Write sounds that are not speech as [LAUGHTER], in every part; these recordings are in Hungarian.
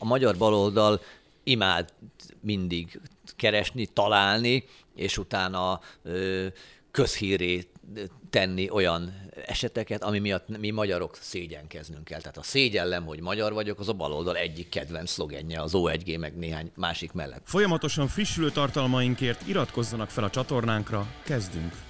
A magyar baloldal imád mindig keresni, találni, és utána ö, közhíré tenni olyan eseteket, ami miatt mi magyarok szégyenkeznünk kell. Tehát a szégyellem, hogy magyar vagyok, az a baloldal egyik kedvenc szlogenje az O1G, meg néhány másik mellett. Folyamatosan frissülő tartalmainkért iratkozzanak fel a csatornánkra, kezdünk!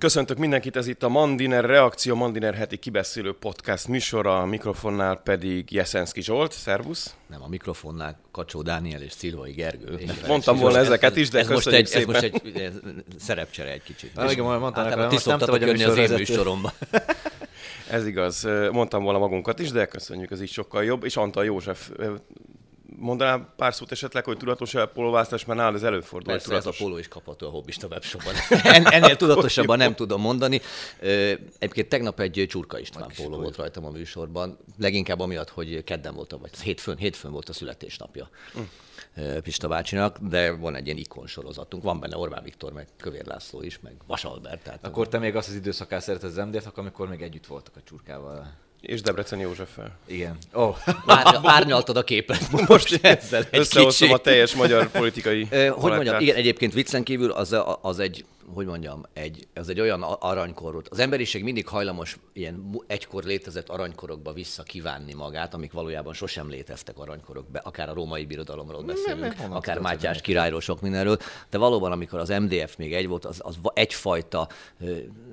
Köszöntök mindenkit, ez itt a Mandiner Reakció, Mandiner heti kibeszélő podcast műsora, a mikrofonnál pedig Jeszenszki Zsolt, szervusz. Nem, a mikrofonnál Kacsó Dániel és Szilvai Gergő. Mondtam volna ez, ezeket is, de ez most, egy, ez most egy szerepcsere egy kicsit. Na, igen, mondtam nekem, ti szoktatok jönni az én műsoromba. ez igaz, mondtam volna magunkat is, de köszönjük, ez így sokkal jobb. És Antal József mondanál pár szót esetleg, hogy tudatos elpolóváztás, mert nálad ez előfordul. Persze, tudatos. ez a poló is kapható a hobbista webshopban. [LAUGHS] En, ennél tudatosabban nem tudom mondani. Egyébként tegnap egy Csurka István póló volt rajtam a műsorban, leginkább amiatt, hogy kedden volt, vagy hétfőn, hétfőn volt a születésnapja. Mm. Pista bácsinak, de van egy ilyen ikon sorozatunk, van benne Orbán Viktor, meg Kövér László is, meg Vasalbert. Tehát Akkor te még azt az időszakát szereted az MDF, amikor még együtt voltak a csurkával. És Debrecen Józseffel. Igen. Oh. Vár, várnyaltad a képet [LAUGHS] most ezzel egy Összehoztam a teljes magyar politikai Hogy mondjam, igen, egyébként viccen kívül az, az egy hogy mondjam, egy, az egy olyan aranykor Az emberiség mindig hajlamos ilyen egykor létezett aranykorokba vissza kívánni magát, amik valójában sosem léteztek aranykorokba, akár a római birodalomról beszélünk, nem, akár Mátyás királyról, sok mindenről, de valóban, amikor az MDF még egy volt, az, az egyfajta,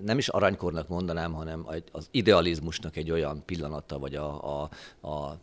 nem is aranykornak mondanám, hanem az idealizmusnak egy olyan pillanata, vagy a, a, a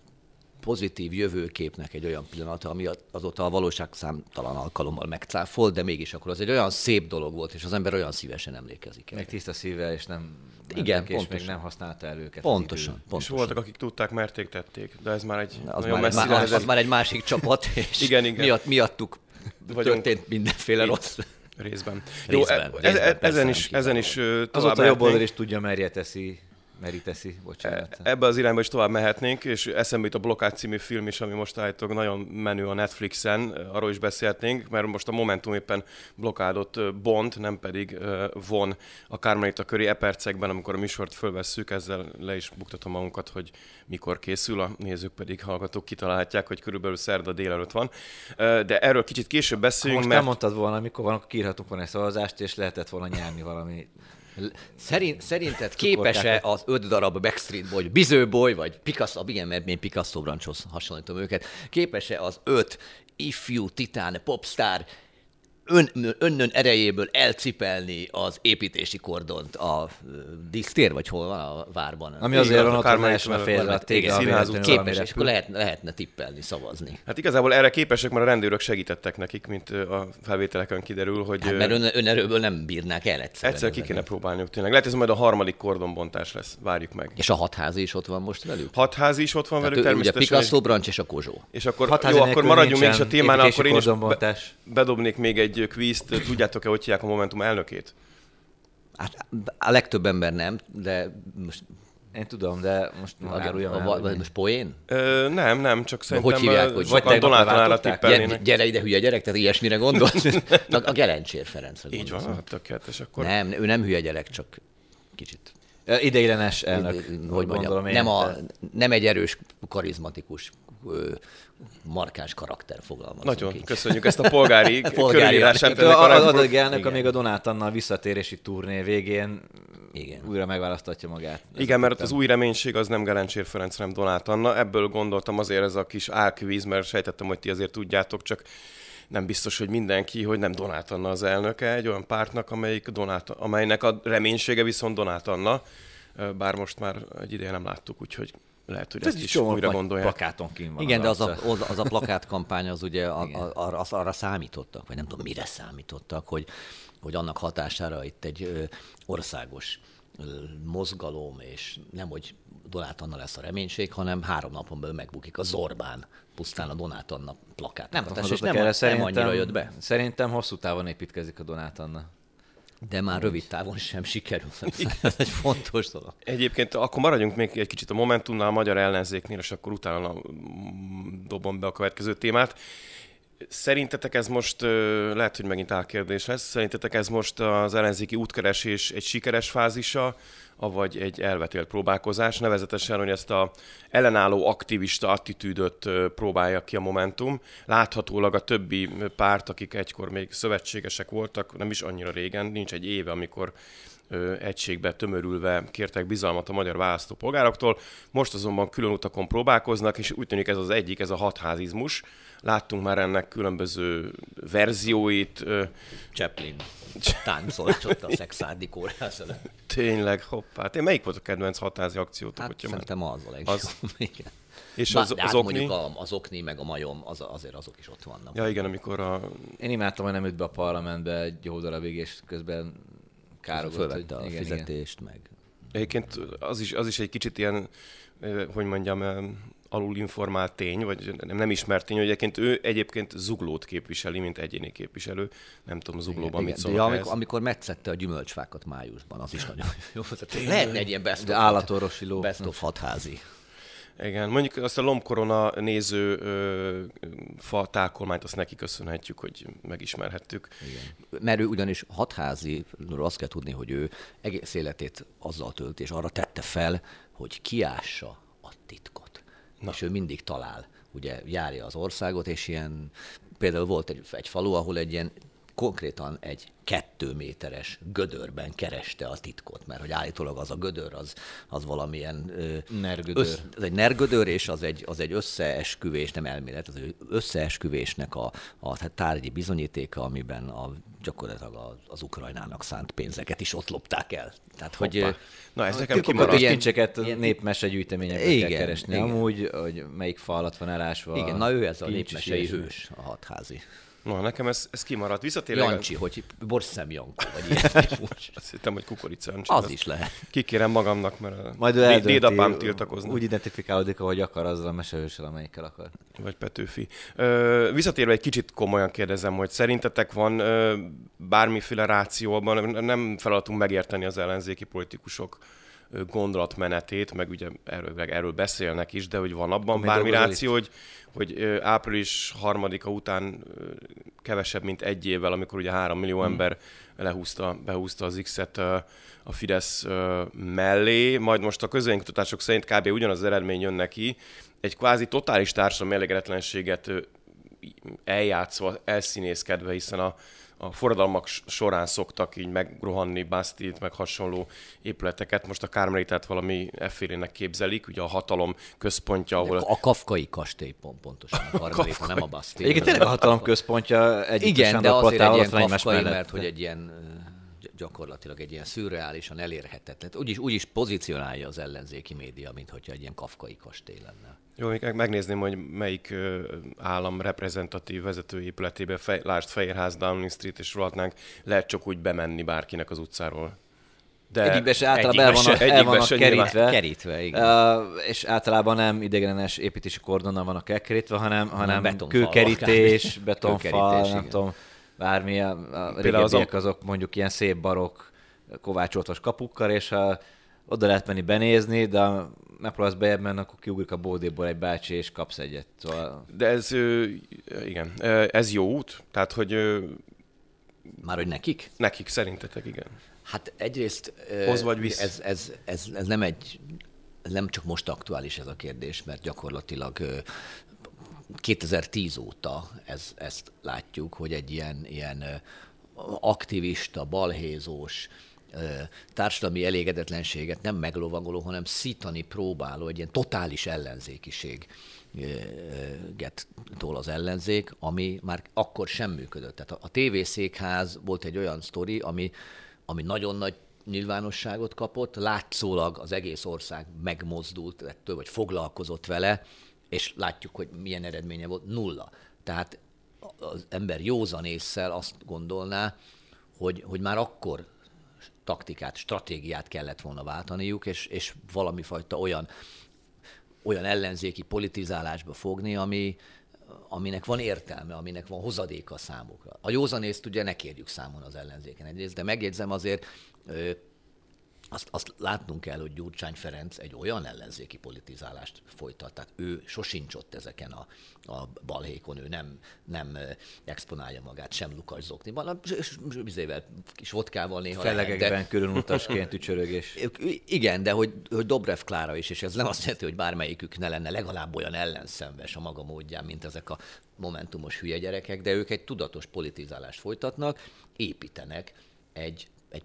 pozitív jövőképnek egy olyan pillanata, ami azóta a valóság számtalan alkalommal megcáfol, de mégis akkor az egy olyan szép dolog volt, és az ember olyan szívesen emlékezik el. Meg tiszta szívvel, és nem igen, és még nem használta el őket. Pontosan, pontosan. És voltak, akik tudták, merték, tették, de ez már egy az nagyon már, egy, az, az már egy másik csapat, [LAUGHS] és igen, igen. Miatt, miattuk Vagyunk történt mindenféle rossz részben. Részben, Jó, részben, e, e, ezen, is, ezen is tovább Azóta a jobb oldal is tudja, merje teszi meríteszi, bocsánat. E, ebbe az irányba is tovább mehetnénk, és eszembe itt a Blokkád című film is, ami most állítólag nagyon menő a Netflixen, arról is beszélhetnénk, mert most a Momentum éppen blokkádot bont, nem pedig von a Kármelita köri e percekben, amikor a műsort fölvesszük, ezzel le is buktatom magunkat, hogy mikor készül, a nézők pedig hallgatók kitalálhatják, hogy körülbelül szerda délelőtt van. De erről kicsit később beszélünk, most mert... nem mondtad volna, mikor van, akkor kiírhatunk volna egy szavazást, és lehetett volna nyerni valami Szerint, szerinted képes-e az öt darab Backstreet Boy, Biző Boy, vagy Picasso, igen, mert én Picasso brancshoz hasonlítom őket, képes-e az öt ifjú titán popstar ön, önnön erejéből elcipelni az építési kordont a disztér, vagy hol van a várban? Ami azért van ott, hogy esme félre. Képes, és akkor lehet, lehetne tippelni, szavazni. Hát igazából erre képesek, mert a rendőrök segítettek nekik, mint a felvételeken kiderül, hogy... Hát, mert ön, önerőből nem bírnák el egyszerűen. Egyszer ki kéne próbálniuk tényleg. Lehet, ez majd a harmadik kordonbontás lesz. Várjuk meg. És a hatházi is ott van most velük? Hatházi is ott van Tehát velük, természetesen. Ugye Picasso, Brancs és a Kozsó. És akkor, jó, akkor maradjunk mégis a témánál, akkor én is bedobnék még egy kvíz Tiszt, tudjátok-e, hogy hívják a Momentum elnökét? Hát a legtöbb ember nem, de most én tudom, de most aruljam el. A, vagy most poén? Ö, nem, nem, csak szerintem hogy hívják, hogy sokan Donátanára tippelnének. Gyere, gyere ide, hülye gyerek, tehát ilyesmire gondolsz? [LAUGHS] a Gerencsér Ferencre Így van, hát tökéletes. Akkor... Nem, ő nem hülye gyerek, csak kicsit. Ideiglenes elnök, hogy mondjam, nem, a, nem egy erős, karizmatikus markáns karakter fogalmazunk Nagyon így. köszönjük ezt a polgári, [LAUGHS] polgári körülírását. Az adag amíg a Donát Anna visszatérési turné végén igen. újra megválasztatja magát. Igen, mert az új reménység az nem Gelencsér Ferenc, nem Donát Anna. Ebből gondoltam azért ez a kis álkvíz, mert sejtettem, hogy ti azért tudjátok, csak nem biztos, hogy mindenki, hogy nem Donát Anna az elnöke egy olyan pártnak, amelyik Donát, amelynek a reménysége viszont Donát Anna, bár most már egy ideje nem láttuk, úgyhogy lehet, hogy ezt is újra gondolják. Plakáton kín van Igen, de az a, az a plakátkampány az ugye a, a, az, arra számítottak, vagy nem tudom mire számítottak, hogy, hogy annak hatására itt egy ö, országos ö, mozgalom, és nem, hogy Donát Anna lesz a reménység, hanem három napon belül megbukik a Zorbán, pusztán a Donát Anna plakát. Nem, nem, nem, nem annyira jött be. Szerintem hosszú távon építkezik a Donát Anna. De már rövid távon sem sikerül. Ez egy fontos dolog. Egyébként akkor maradjunk még egy kicsit a Momentumnál, a magyar ellenzéknél, és akkor utána dobom be a következő témát. Szerintetek ez most, lehet, hogy megint álkérdés lesz, szerintetek ez most az ellenzéki útkeresés egy sikeres fázisa, avagy egy elvetélt próbálkozás, nevezetesen, hogy ezt a ellenálló aktivista attitűdöt próbálja ki a Momentum. Láthatólag a többi párt, akik egykor még szövetségesek voltak, nem is annyira régen, nincs egy éve, amikor egységbe tömörülve kértek bizalmat a magyar választópolgároktól. Most azonban külön utakon próbálkoznak, és úgy tűnik ez az egyik, ez a hatházizmus. Láttunk már ennek különböző verzióit. Chaplin táncolt ott a [LAUGHS] szexádi kórház Tényleg, hoppá. Én melyik volt a kedvenc hatházi akciót? Hát szerintem az a legjobb. Az... [LAUGHS] Igen. És az, az, hát okni? mondjuk a, az okni, meg a majom, az, azért azok is ott vannak. Ja, igen, amikor a... Én imádtam, hogy nem jött be a parlamentbe egy jó darabig, és közben károgott. Fölvette a igen, fizetést, igen. meg... Egyébként az is, az is egy kicsit ilyen, hogy mondjam, alulinformált tény, vagy nem, nem ismert tény, hogy egyébként ő egyébként zuglót képviseli, mint egyéni képviselő. Nem tudom, zuglóban igen, mit szól. Ja, amikor, amikor metszette a gyümölcsfákat májusban, az is [LAUGHS] nagyon jó. Lehetne egy ilyen best of, állatorvosi ló. Best of hatházi. Igen, mondjuk azt a lombkorona néző ö, fa tákolmányt, azt neki köszönhetjük, hogy megismerhettük. Igen. Mert ő ugyanis hatházi, azt kell tudni, hogy ő egész életét azzal tölti, és arra tette fel, hogy kiássa a titkot. Na. És ő mindig talál. Ugye járja az országot, és ilyen, például volt egy, egy falu, ahol egy ilyen konkrétan egy kettő méteres gödörben kereste a titkot, mert hogy állítólag az a gödör az, az valamilyen... Nergödör. Össz, az egy nergödör, és az egy, az egy összeesküvés, nem elmélet, az egy összeesküvésnek a, a tárgyi bizonyítéka, amiben a, gyakorlatilag az, az Ukrajnának szánt pénzeket is ott lopták el. Tehát, hogy... Na, ez nekem kimaradt. Ilyen, kincseket ilyen, népmesegyűjteményekbe igen, kell keresni. Igen. Amúgy, hogy melyik fa alatt van elásva. Igen, na ő ez a népmesei hős, a hatházi. Na, nekem ez, ez kimaradt. Visszatérve... Jancsi, hogy borszem Jankó, vagy ilyen [LAUGHS] Azt hittem, hogy kukorica Jancsi. Az is lehet. Kikérem magamnak, mert a Majd ő dédapám tiltakozna. Úgy identifikálódik, ahogy akar azzal a mesehőssel, amelyikkel akar. Vagy Petőfi. Ö, visszatérve egy kicsit komolyan kérdezem, hogy szerintetek van ö, bármiféle ráció abban, nem feladatunk megérteni az ellenzéki politikusok gondolatmenetét, meg ugye erről, erről beszélnek is, de hogy van abban bármi ráció, hogy, hogy április harmadika után kevesebb, mint egy évvel, amikor ugye három millió hmm. ember lehúzta, behúzta az X-et a Fidesz mellé, majd most a közvénykutatások szerint kb. ugyanaz az eredmény jön neki, egy kvázi totális társadalmi elégedetlenséget eljátszva, elszínészkedve, hiszen a, a forradalmak során szoktak így megrohanni Bastit, meg hasonló épületeket. Most a Kármelitát valami effélének képzelik, ugye a hatalom központja, ahol... A kafkai kastély pont, pontosan, a [LAUGHS] Kármelita, nem a Bastit. Egyébként tényleg a hatalom központja egy Igen, de azért egy ilyen kafkai, mert hogy egy ilyen gyakorlatilag egy ilyen szürreálisan elérhetetlen. Úgyis, úgyis pozícionálja az ellenzéki média, mint hogyha egy ilyen kafkai kastély lenne. Jó, még megnézném, hogy melyik állam reprezentatív vezetőépületébe, fej, lásd Fehérház, Downing Street, és rohadnánk, lehet csak úgy bemenni bárkinek az utcáról. De egyikbe se általában el vannak, el vannak kerítve, kerítve igen. Uh, és általában nem idegenenes építési kordonnal vannak elkerítve, hanem, hanem betonfal, [LAUGHS] kőkerítés, betonfal, nem igen. tudom, bármi. A, a régebbiek az... azok mondjuk ilyen szép barok kovácsoltvas kapukkal, és a, oda lehet menni benézni, de megpróbálsz bejebb menni, akkor kiugrik a bódéból egy bácsi, és kapsz egyet. Szóval... De ez, igen, ez jó út? Tehát, hogy... Már hogy nekik? Nekik, szerintetek, igen. Hát egyrészt Hoz vagy visz. Ez, ez, ez, ez, nem egy, ez nem csak most aktuális ez a kérdés, mert gyakorlatilag 2010 óta ez, ezt látjuk, hogy egy ilyen, ilyen aktivista, balhézós, társadalmi elégedetlenséget nem meglovagoló, hanem szítani próbáló, egy ilyen totális ellenzékiség tól az ellenzék, ami már akkor sem működött. Tehát a, tévészékház volt egy olyan sztori, ami, ami nagyon nagy nyilvánosságot kapott, látszólag az egész ország megmozdult ettől, vagy foglalkozott vele, és látjuk, hogy milyen eredménye volt, nulla. Tehát az ember józan észsel azt gondolná, hogy, hogy már akkor taktikát, stratégiát kellett volna váltaniuk, és, és valami fajta olyan, olyan ellenzéki politizálásba fogni, ami, aminek van értelme, aminek van hozadéka számukra. A józanészt ugye ne kérjük számon az ellenzéken egyrészt, de megjegyzem azért, azt, azt látnunk kell, hogy Gyurcsány Ferenc egy olyan ellenzéki politizálást folytat, tehát ő sosincs ott ezeken a, a balhékon, ő nem, nem exponálja magát sem Lukas Zokniban, bizével, kis vodkával néha Felegekben lehet, de... körülutasként ücsörögés. [LAUGHS] Igen, de hogy, hogy Dobrev Klára is, és ez nem azt jelenti, hogy bármelyikük ne lenne legalább olyan ellenszenves a maga módján, mint ezek a momentumos hülye gyerekek, de ők egy tudatos politizálást folytatnak, építenek egy, egy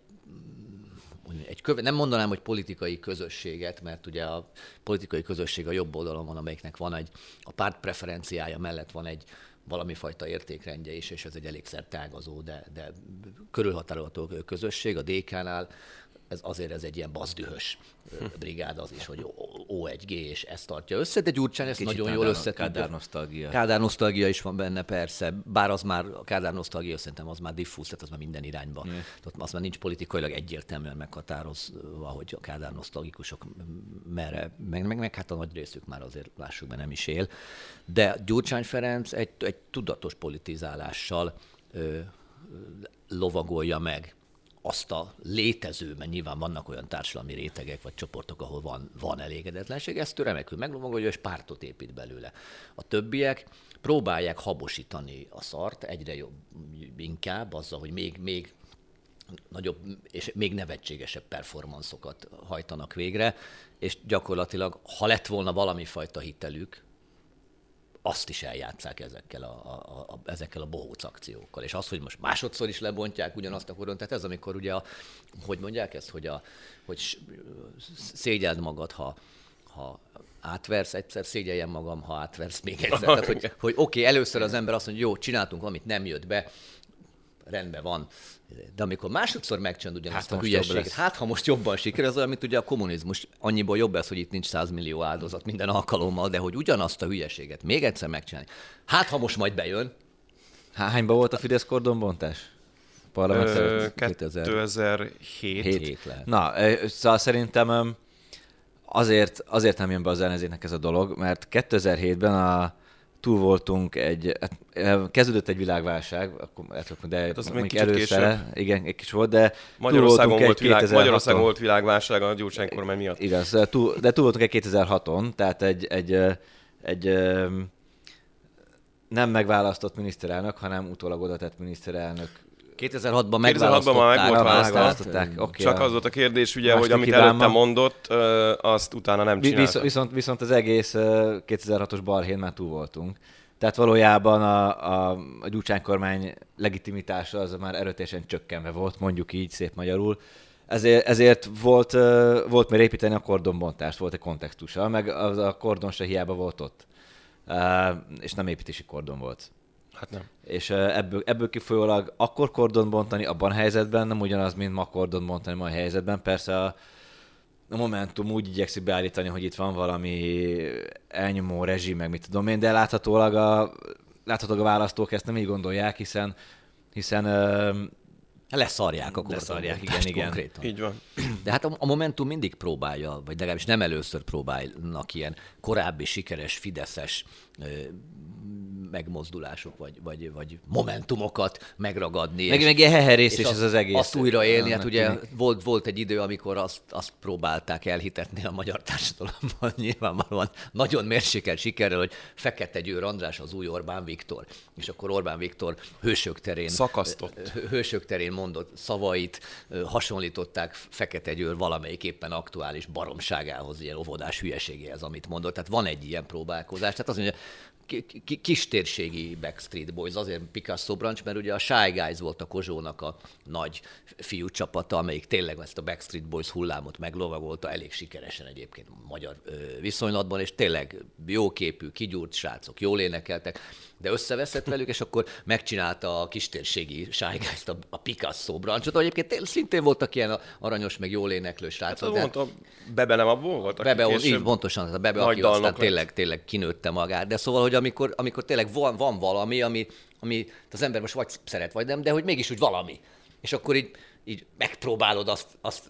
egy köve, nem mondanám, hogy politikai közösséget, mert ugye a politikai közösség a jobb oldalon van, amelyiknek van egy, a párt preferenciája mellett van egy valami fajta értékrendje is, és ez egy elég tágazó, de, de körülhatárolható közösség. A DK-nál ez azért ez egy ilyen bazdühös brigád az is, hogy O1G, és ezt tartja össze, de Gyurcsány ezt Kicsit nagyon jól össze Kádár nosztalgia. Kádár nosztalgia is van benne, persze, bár az már, a Kádár nosztalgia szerintem az már diffúz, tehát az már minden irányba. Tehát az már nincs politikailag egyértelműen meghatározva, hogy a Kádár nosztalgikusok merre, meg, meg, meg hát a nagy részük már azért lássuk be nem is él. De Gyurcsány Ferenc egy, egy tudatos politizálással ö, lovagolja meg azt a létező, mert nyilván vannak olyan társadalmi rétegek vagy csoportok, ahol van, van elégedetlenség, ezt ő remekül meglovagolja, és pártot épít belőle. A többiek próbálják habosítani a szart egyre jobb, inkább azzal, hogy még, még nagyobb és még nevetségesebb performanszokat hajtanak végre, és gyakorlatilag, ha lett volna valami fajta hitelük, azt is eljátszák ezekkel a, a, a, ezekkel a bohóc akciókkal. És az, hogy most másodszor is lebontják ugyanazt a koron, tehát ez amikor ugye, a, hogy mondják ezt, hogy, a, hogy szégyeld magad, ha, ha átversz egyszer, szégyeljem magam, ha átversz még egyszer. Tehát, hogy, [LAUGHS] hogy oké, okay, először az ember azt mondja, jó, csináltunk valamit, nem jött be, rendben van. De amikor másodszor megcsend ugyanazt hát a hülyeséget, hát ha most jobban sikerül, az olyan, mint ugye a kommunizmus. Annyiból jobb ez, hogy itt nincs 100 millió áldozat minden alkalommal, de hogy ugyanazt a hülyeséget még egyszer megcsinálni. Hát ha most majd bejön. Hányban volt a Fidesz kordonbontás? Parlament 2007. 7 lehet. Na, szóval szerintem azért, azért nem jön be az ellenzéknek ez a dolog, mert 2007-ben a túl voltunk egy, hát, eh, kezdődött egy világválság, akkor, de hát az még először, igen, egy kis volt, de Magyarországon, volt, világ, Magyarországon volt világválság a Gyurcsány kormány miatt. Igaz, túl, de túl voltunk egy 2006-on, tehát egy, egy, egy, egy nem megválasztott miniszterelnök, hanem utólag oda tett miniszterelnök 2006-ban megválasztották. 2006-ban már meg volt választották. Okay, Csak az volt a kérdés, ugye, hogy amit előtte mondott, azt utána nem csinálta. Viszont, viszont, viszont az egész 2006-os balhén már túl voltunk. Tehát valójában a, a, a Gyurcsány kormány legitimitása az már erőteljesen csökkenve volt, mondjuk így szép magyarul. Ezért, ezért volt, volt még építeni a kordonbontást, volt egy kontextusa, meg az a kordon se hiába volt ott. És nem építési kordon volt. Hát nem. És ebből, ebből kifolyólag akkor kordon bontani abban a helyzetben nem ugyanaz, mint ma kordon bontani mai helyzetben. Persze a, a Momentum úgy igyekszik beállítani, hogy itt van valami elnyomó rezsim, meg mit tudom én, de láthatólag a, láthatólag a választók ezt nem így gondolják, hiszen hiszen Leszarják a Leszarják, igen, igen. Konkrétan. Így van. De hát a, a Momentum mindig próbálja, vagy legalábbis nem először próbálnak ilyen korábbi sikeres Fideszes megmozdulások, vagy, vagy, vagy momentumokat megragadni. Meg, és, meg ilyen heherész is ez az egész. Azt újraélni, hát ugye volt, volt egy idő, amikor azt, azt próbálták elhitetni a magyar társadalomban, [LAUGHS] nyilvánvalóan nagyon mérsékelt sikerrel, hogy Fekete Győr András az új Orbán Viktor. És akkor Orbán Viktor hősök terén, Szakasztott. hősök terén mondott szavait, hasonlították Fekete Győr valamelyik éppen aktuális baromságához, ilyen óvodás hülyeségéhez, amit mondott. Tehát van egy ilyen próbálkozás. Tehát az mondja, kistérségi Backstreet Boys, azért Picasso branch, mert ugye a Shy Guys volt a Kozsónak a nagy fiú csapata, amelyik tényleg ezt a Backstreet Boys hullámot meglovagolta, elég sikeresen egyébként magyar viszonylatban, és tényleg jóképű, kigyúrt srácok, jól énekeltek, de összeveszett velük, és akkor megcsinálta a kistérségi Shy Guys, a, a Picasso branchot, egyébként szintén voltak ilyen aranyos, meg jól éneklő srácok. Hát, mondta, Bebe nem abból volt? Bebe, így pontosan, a Bebe, aki aztán tényleg, tényleg kinőtte magát, de szóval, hogy amikor, amikor tényleg van, van valami, ami, ami az ember most vagy szeret, vagy nem, de hogy mégis úgy valami. És akkor így így megpróbálod azt, azt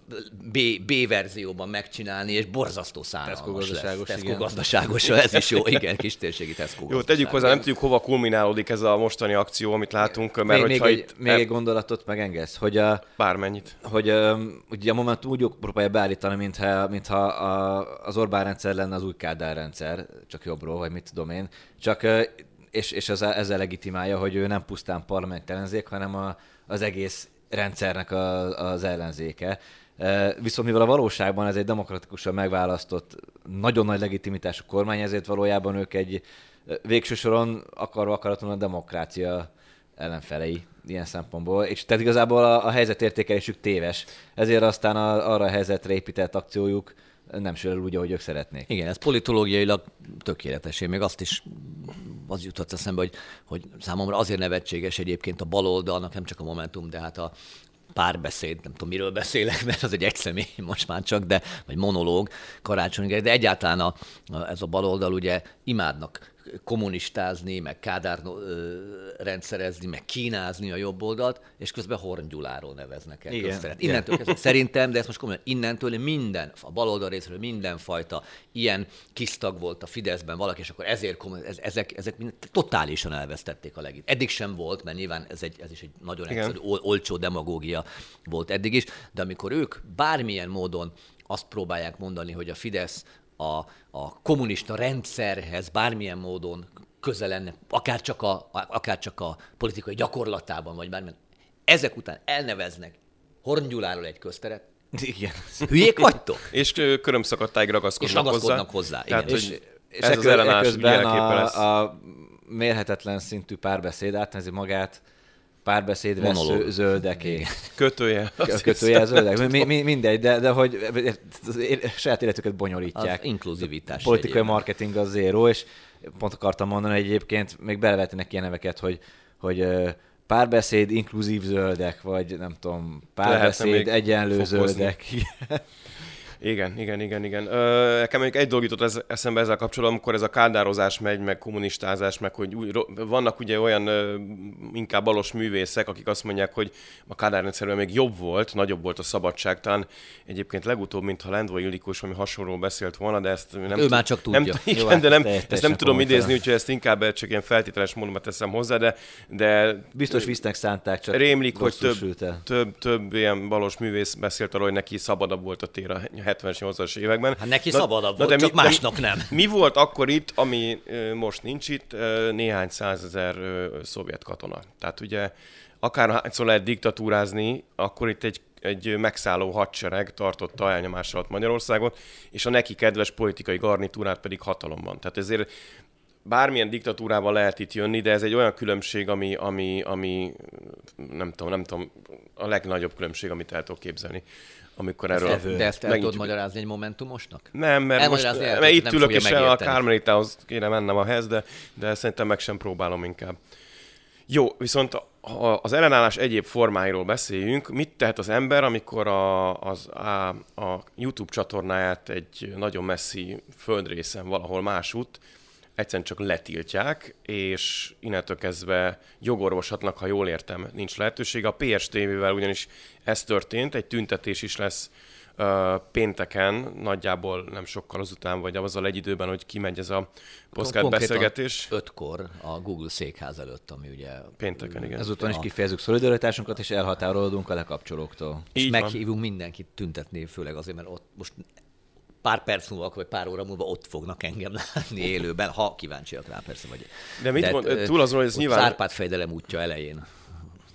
B, B verzióban megcsinálni, és borzasztó szánalmas lesz. Tesco gazdaságos, ez is jó, igen, kistérségi Tesco Jó, tegyük hozzá, nem tudjuk hova kulminálódik ez a mostani akció, amit látunk, mert még, még, itt... Egy, még egy gondolatot megengedsz, hogy a, Bármennyit. Hogy ugye a moment úgy próbálja beállítani, mintha, mintha a, az Orbán rendszer lenne az új Kádár rendszer, csak jobbról, vagy mit tudom én. Csak és, és ez, ezzel legitimálja, hogy ő nem pusztán parlament ellenzék, hanem a, az egész rendszernek a, az ellenzéke. Viszont mivel a valóságban ez egy demokratikusan megválasztott, nagyon nagy legitimitású kormány, ezért valójában ők egy végső soron akarva akaratlan a demokrácia ellenfelei ilyen szempontból, és tehát igazából a, a helyzetértékelésük téves, ezért aztán a, arra a helyzetre épített akciójuk nem sül úgy, ahogy ők szeretnék. Igen, ez politológiailag tökéletes. Én még azt is az jutott eszembe, hogy, hogy számomra azért nevetséges egyébként a baloldalnak, nem csak a Momentum, de hát a, párbeszéd, nem tudom miről beszélek, [LAUGHS] mert az egy egyszemély most már csak, de, vagy monológ karácsony, de egyáltalán a, ez a baloldal ugye imádnak kommunistázni, meg Kádár rendszerezni, meg kínázni a jobb oldalt, és közben Horn Gyuláról neveznek el Igen. közteret. Innentől kezdve, szerintem, de ezt most komolyan, innentől minden, a baloldal részéről mindenfajta ilyen kisztag volt a Fideszben valaki, és akkor ezért ez, ezek, ezek mind, totálisan elvesztették a legit. Eddig sem volt, mert nyilván ez, egy, ez is egy nagyon Igen. egyszerű, ol, olcsó demagógia volt eddig is, de amikor ők bármilyen módon azt próbálják mondani, hogy a Fidesz a, a kommunista rendszerhez bármilyen módon köze lenne, akár csak a, akár csak a politikai gyakorlatában, vagy bármilyen. Ezek után elneveznek Horn Gyuláról egy közteret, igen. Hülyék vagytok? [LAUGHS] és körömszakadtáig ragaszkodnak, és ragaszkodnak hozzá. hozzá. Tehát, és, és ez az ellenállás a, a mérhetetlen szintű párbeszéd átnezi magát párbeszéd zöldeké. Kötője. Kötője zöldek. Mi, mi, mindegy, de, de hogy saját életüket bonyolítják. Az inkluzivitás. A politikai egyébben. marketing az zéró, és pont akartam mondani, egyébként még belevetnek ilyen neveket, hogy, hogy párbeszéd, inkluzív zöldek, vagy nem tudom, párbeszéd, egyenlő fokozni. zöldek. Igen, igen, igen, igen. Ö, nekem egy dolog jutott ez, eszembe ezzel kapcsolatban, amikor ez a kádározás megy, meg kommunistázás, meg hogy új, vannak ugye olyan ö, inkább balos művészek, akik azt mondják, hogy a kádárrendszerben még jobb volt, nagyobb volt a szabadság. Talán egyébként legutóbb, mintha Lendvai Ildikós valami hasonló beszélt volna, de ezt nem ő már csak tudja. Nem, [LAUGHS] igen, Jó, de nem, ezt nem tudom idézni, úgyhogy ezt inkább csak ilyen feltételes módon teszem hozzá, de, de biztos visznek szánták, csak rémlik, hogy több, több, több, ilyen balos művész beszélt arról, hogy neki szabadabb volt a tér a 70-es, 80-as években. Hát neki na, szabadabb na, volt, de csak mi, másnak de nem. Mi volt akkor itt, ami most nincs itt, néhány százezer szovjet katona. Tehát ugye akárhányszor lehet diktatúrázni, akkor itt egy egy megszálló hadsereg tartotta elnyomás alatt Magyarországot, és a neki kedves politikai garnitúrát pedig hatalomban. Tehát ezért bármilyen diktatúrával lehet itt jönni, de ez egy olyan különbség, ami, ami, ami nem tudom, nem tudom, a legnagyobb különbség, amit el tudok képzelni amikor erről... Ezt, de ezt el tudod magyarázni egy momentumosnak? Nem, mert most el, mert itt ülök, és el a Kármelitához kéne mennem a hez, de, de szerintem meg sem próbálom inkább. Jó, viszont ha az ellenállás egyéb formáiról beszéljünk, mit tehet az ember, amikor a, az, a, a YouTube csatornáját egy nagyon messzi földrészen valahol másút egyszerűen csak letiltják, és innentől kezdve jogorvoshatnak, ha jól értem, nincs lehetőség. A PSTV-vel ugyanis ez történt, egy tüntetés is lesz uh, pénteken, nagyjából nem sokkal azután, vagy azzal egy időben, hogy kimegy ez a podcast beszélgetés. ötkor a Google székház előtt, ami ugye... Pénteken, igen. Ezúton is kifejezzük szolidaritásunkat, és elhatárolódunk a lekapcsolóktól. És Így meghívunk van. mindenkit tüntetni, főleg azért, mert ott most pár perc múlva, vagy pár óra múlva ott fognak engem látni élőben, ha kíváncsiak rá persze. Vagy. De mit De, mond, túl azon, hogy ez nyilván... Szárpád fejdelem útja elején.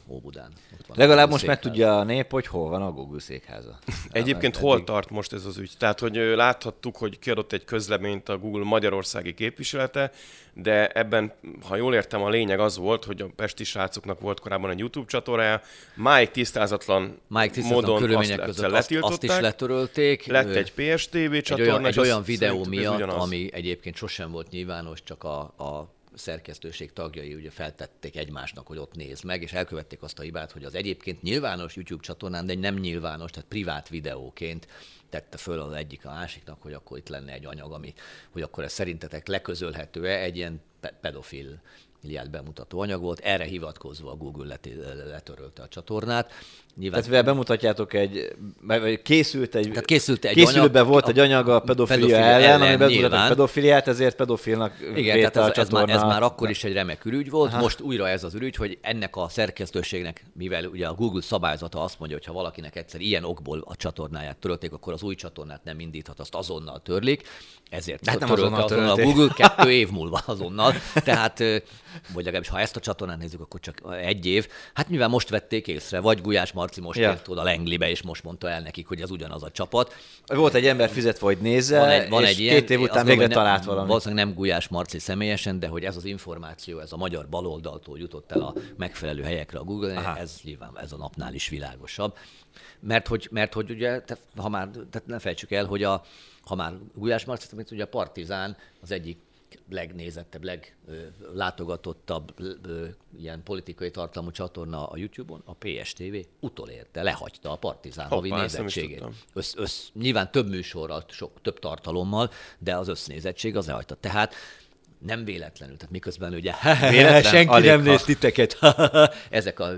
Óbudán. Legalább most meg tudja a nép, hogy hol van a Google székháza. Egyébként hol tart most ez az ügy? Tehát, hogy láthattuk, hogy kiadott egy közleményt a Google magyarországi képviselete, de ebben, ha jól értem, a lényeg az volt, hogy a pesti srácoknak volt korábban egy YouTube csatornája, máig tisztázatlan, máig tisztázatlan módon körülmények azt között azt, azt is letörölték. Lett egy PSTV csatorna. Egy olyan, egy olyan videó miatt, ami egyébként sosem volt nyilvános, csak a, a szerkesztőség tagjai ugye feltették egymásnak, hogy ott néz meg, és elkövették azt a hibát, hogy az egyébként nyilvános YouTube csatornán, de nem nyilvános, tehát privát videóként tette föl az egyik a másiknak, hogy akkor itt lenne egy anyag, ami, hogy akkor ez szerintetek leközölhető-e? Egy ilyen pedofil Iliát bemutató anyag volt, erre hivatkozva a Google letörölte a csatornát, Nyilván. Tehát bemutatjátok egy, vagy készült egy, Tehát készült egy készülőben anyag, volt egy anyag a pedofilia, pedofilia ellen, ellen ami bemutatja a pedofiliát, ezért pedofilnak Igen, tehát ez, ez, már, ez már akkor is egy remek ürügy volt, Aha. most újra ez az ürügy, hogy ennek a szerkesztőségnek, mivel ugye a Google szabályzata azt mondja, hogy ha valakinek egyszer ilyen okból a csatornáját törölték, akkor az új csatornát nem indíthat, azt azonnal törlik, ezért hát nem azonnal, azonnal a Google [LAUGHS] kettő év múlva azonnal. Tehát, vagy legalábbis ha ezt a csatornát nézzük, akkor csak egy év. Hát mivel most vették észre, vagy Gulyás Marci most ja. ért oda Lenglibe, és most mondta el nekik, hogy ez ugyanaz a csapat. Volt egy ember fizetve, hogy nézze, van egy, van és egy ilyen, két év után végre talált valami. Valószínűleg nem Gulyás Marci személyesen, de hogy ez az információ, ez a magyar baloldaltól jutott el a megfelelő helyekre a google ez nyilván ez a napnál is világosabb. Mert hogy, mert hogy ugye, te, ha már, tehát ne felejtsük el, hogy a, ha már Gulyás Marci, amit ugye a Partizán az egyik legnézettebb, leglátogatottabb ilyen politikai tartalmú csatorna a YouTube-on, a PSTV utolérte, lehagyta a Partizán havi nézettségét. Össz, össz, nyilván több műsorral, sok, több tartalommal, de az össznézettség az lehagyta. Tehát nem véletlenül, tehát miközben ugye Véletlen, [LAUGHS] senki nem néz titeket. [LAUGHS] Ezek a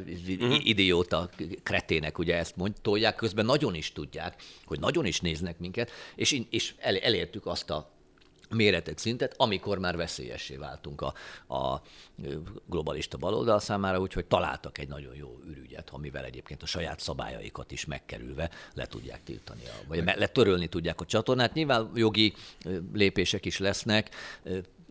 idióta kretének ugye ezt mondják, közben nagyon is tudják, hogy nagyon is néznek minket, és, és elértük azt a méretet szintet, amikor már veszélyessé váltunk a, a globalista baloldal számára, úgyhogy találtak egy nagyon jó ürügyet, amivel egyébként a saját szabályaikat is megkerülve le tudják tiltani, vagy letörölni tudják a csatornát. Nyilván jogi lépések is lesznek,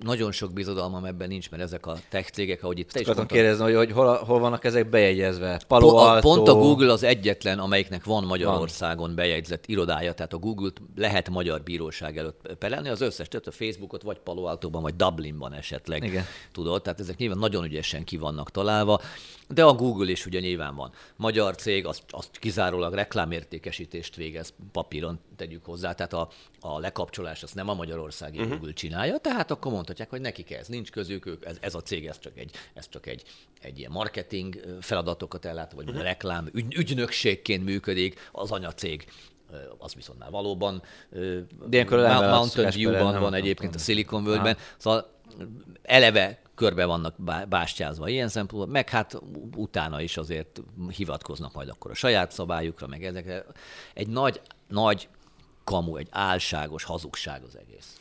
nagyon sok bizodalmam ebben nincs, mert ezek a tech cégek, ahogy itt te is mondtad, kérdezni, hogy, hogy hol, hol, vannak ezek bejegyezve? Palo Alto... Pont a Google az egyetlen, amelyiknek van Magyarországon van. bejegyzett irodája, tehát a google lehet magyar bíróság előtt perelni, az összes, tehát a Facebookot vagy Palo Alto-ban, vagy Dublinban esetleg Igen. tudod, tehát ezek nyilván nagyon ügyesen ki vannak találva, de a Google is ugye nyilván van. Magyar cég, azt, azt kizárólag reklámértékesítést végez, papíron tegyük hozzá, tehát a, a lekapcsolás azt nem a magyarországi uh-huh. Google csinálja, tehát akkor mondhatják, hogy nekik ez nincs közük, ők, ez, ez a cég, ez csak egy, ez csak egy, egy ilyen marketing feladatokat ellát, vagy uh-huh. reklám, ügy, ügynökségként működik, az anyacég az viszont már valóban De Mountain View-ban van egyébként a Silicon Valley-ben, szóval eleve körbe vannak bástyázva ilyen szempontból, meg hát utána is azért hivatkoznak majd akkor a saját szabályukra, meg ezekre. Egy nagy, nagy kamu, egy álságos hazugság az egész.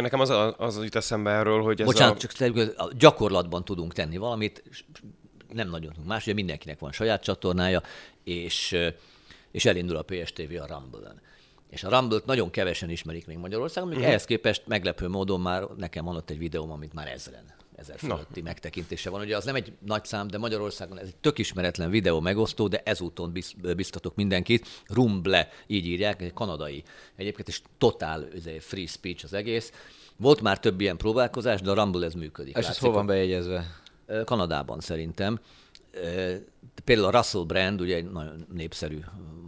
Nekem az, az jut eszembe erről, hogy ez Bocsánat, a... csak gyakorlatban tudunk tenni valamit, nem nagyon tudunk más, ugye mindenkinek van saját csatornája, és, és elindul a PSTV a Rumble-en. És a Rumble-t nagyon kevesen ismerik még Magyarországon, még uh-huh. ehhez képest meglepő módon már nekem van ott egy videóm, amit már ezeren ezer fölötti no. megtekintése van. Ugye az nem egy nagy szám, de Magyarországon ez egy tök ismeretlen videó megosztó, de ezúton biztatok mindenkit. Rumble, így írják, egy kanadai egyébként, és totál free speech az egész. Volt már több ilyen próbálkozás, de a Rumble ez működik. És ez hol van bejegyezve? Kanadában szerintem. Például a Russell Brand, ugye egy nagyon népszerű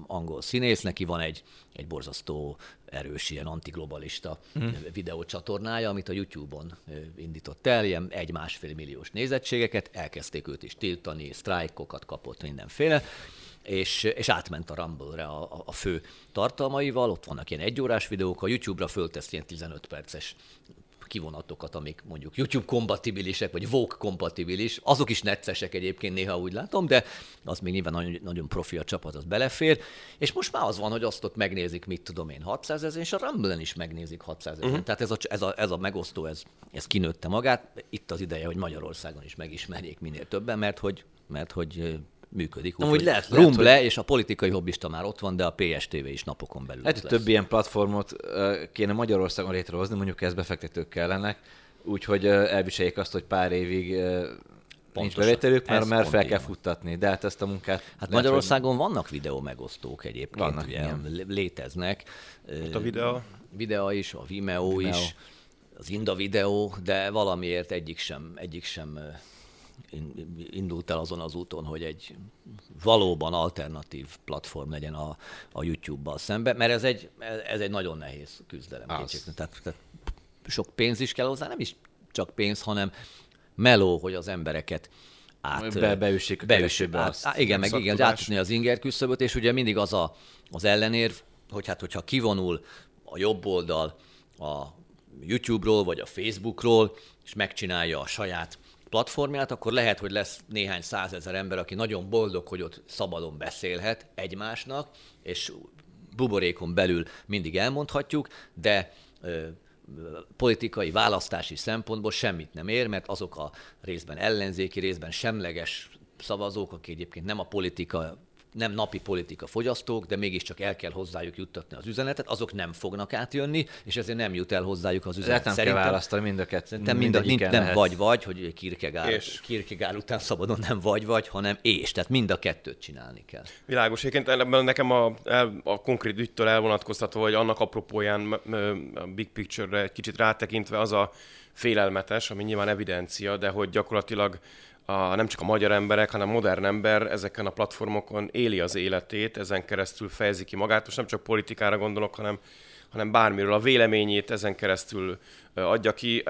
angol színész, neki van egy, egy borzasztó erős ilyen antiglobalista mm. videócsatornája, amit a YouTube-on indított el, ilyen egy-másfél milliós nézettségeket, elkezdték őt is tiltani, sztrájkokat kapott mindenféle, és, és átment a Rumble-re a, a fő tartalmaival, ott vannak ilyen egyórás videók, a YouTube-ra föltesz ilyen 15 perces kivonatokat, amik mondjuk YouTube kompatibilisek, vagy Vogue kompatibilis, azok is neccesek egyébként néha úgy látom, de az még nyilván nagyon, nagyon profi a csapat, az belefér. És most már az van, hogy azt ott megnézik, mit tudom én, 600 ezer, és a Rumble-en is megnézik 600 ezer. Uh-huh. Tehát ez a, ez, a, ez a megosztó, ez, ez kinőtte magát. Itt az ideje, hogy Magyarországon is megismerjék minél többen, mert hogy, mert hogy működik. Úgy, úgy lehet, Rumble lehet, hogy... és a politikai hobbista már ott van, de a PSTV is napokon belül Hát több ilyen platformot kéne Magyarországon létrehozni, mondjuk ez befektetők kellenek, úgyhogy elviseljék azt, hogy pár évig Nincs bevételük, mert, mert fel kell futtatni, de hát ezt a munkát... Hát lehet, Magyarországon hogy... vannak videó megosztók egyébként, vannak, ugye, léteznek. Ott a videó? Videó is, a Vimeo, Vimeo. is, az Inda videó, de valamiért egyik sem, egyik sem indult el azon az úton, hogy egy valóban alternatív platform legyen a, a YouTube-bal szemben, mert ez egy, ez egy nagyon nehéz küzdelem. Tehát, tehát sok pénz is kell hozzá, nem is csak pénz, hanem meló, hogy az embereket át... Be, beüssék beüssék át, azt. Igen, meg igen, átütni az inger küszöböt, és ugye mindig az a, az ellenérv, hogy hát hogyha kivonul a jobb oldal a YouTube-ról, vagy a Facebookról, és megcsinálja a saját platformját, akkor lehet, hogy lesz néhány százezer ember, aki nagyon boldog, hogy ott szabadon beszélhet egymásnak, és buborékon belül mindig elmondhatjuk, de politikai választási szempontból semmit nem ér, mert azok a részben ellenzéki, részben semleges szavazók, akik egyébként nem a politika nem napi politika fogyasztók, de mégiscsak el kell hozzájuk juttatni az üzenetet, azok nem fognak átjönni, és ezért nem jut el hozzájuk az üzenet. Nem Szerintem, kell választani mind a kettőt. Szerintem mind a, nincs, nem vagy-vagy, hogy Kierkegaard, és. Kierkegaard után szabadon nem vagy-vagy, hanem és. Tehát mind a kettőt csinálni kell. Világos. Egyébként nekem a, a konkrét ügytől elvonatkoztatva, hogy annak apropóján a big picture-re egy kicsit rátekintve az a félelmetes, ami nyilván evidencia, de hogy gyakorlatilag a, nem csak a magyar emberek, hanem a modern ember ezeken a platformokon éli az életét, ezen keresztül fejezi ki magát. Most nem csak politikára gondolok, hanem hanem bármiről a véleményét ezen keresztül adja ki.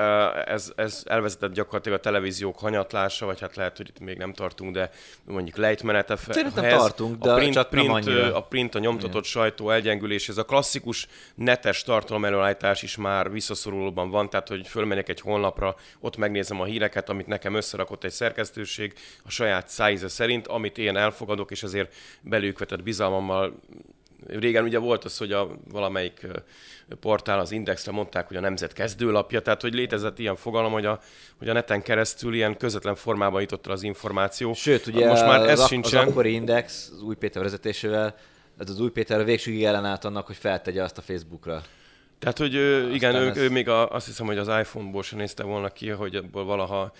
Ez, ez elvezetett gyakorlatilag a televíziók hanyatlása, vagy hát lehet, hogy itt még nem tartunk, de mondjuk lejtmenete. Szerintem tartunk, de a print, csak print, nem annyira. A print, a nyomtatott Igen. sajtó elgyengülés, ez a klasszikus netes tartalom előállítás is már visszaszorulóban van, tehát hogy fölmegyek egy honlapra, ott megnézem a híreket, amit nekem összerakott egy szerkesztőség a saját szájíze szerint, amit én elfogadok, és ezért belők vetett bizalmammal régen ugye volt az, hogy a valamelyik portál az Indexre mondták, hogy a nemzet kezdőlapja, tehát hogy létezett ilyen fogalom, hogy a, hogy a neten keresztül ilyen közvetlen formában jutott el az információ. Sőt, ugye most már ez az, sincsen. az akkori Index az új Péter vezetésével, ez az új Péter a végsőgig ellenállt annak, hogy feltegye azt a Facebookra. Tehát, hogy ő, igen, ő, ez... ő még a, azt hiszem, hogy az iPhone-ból se nézte volna ki, hogy ebből valaha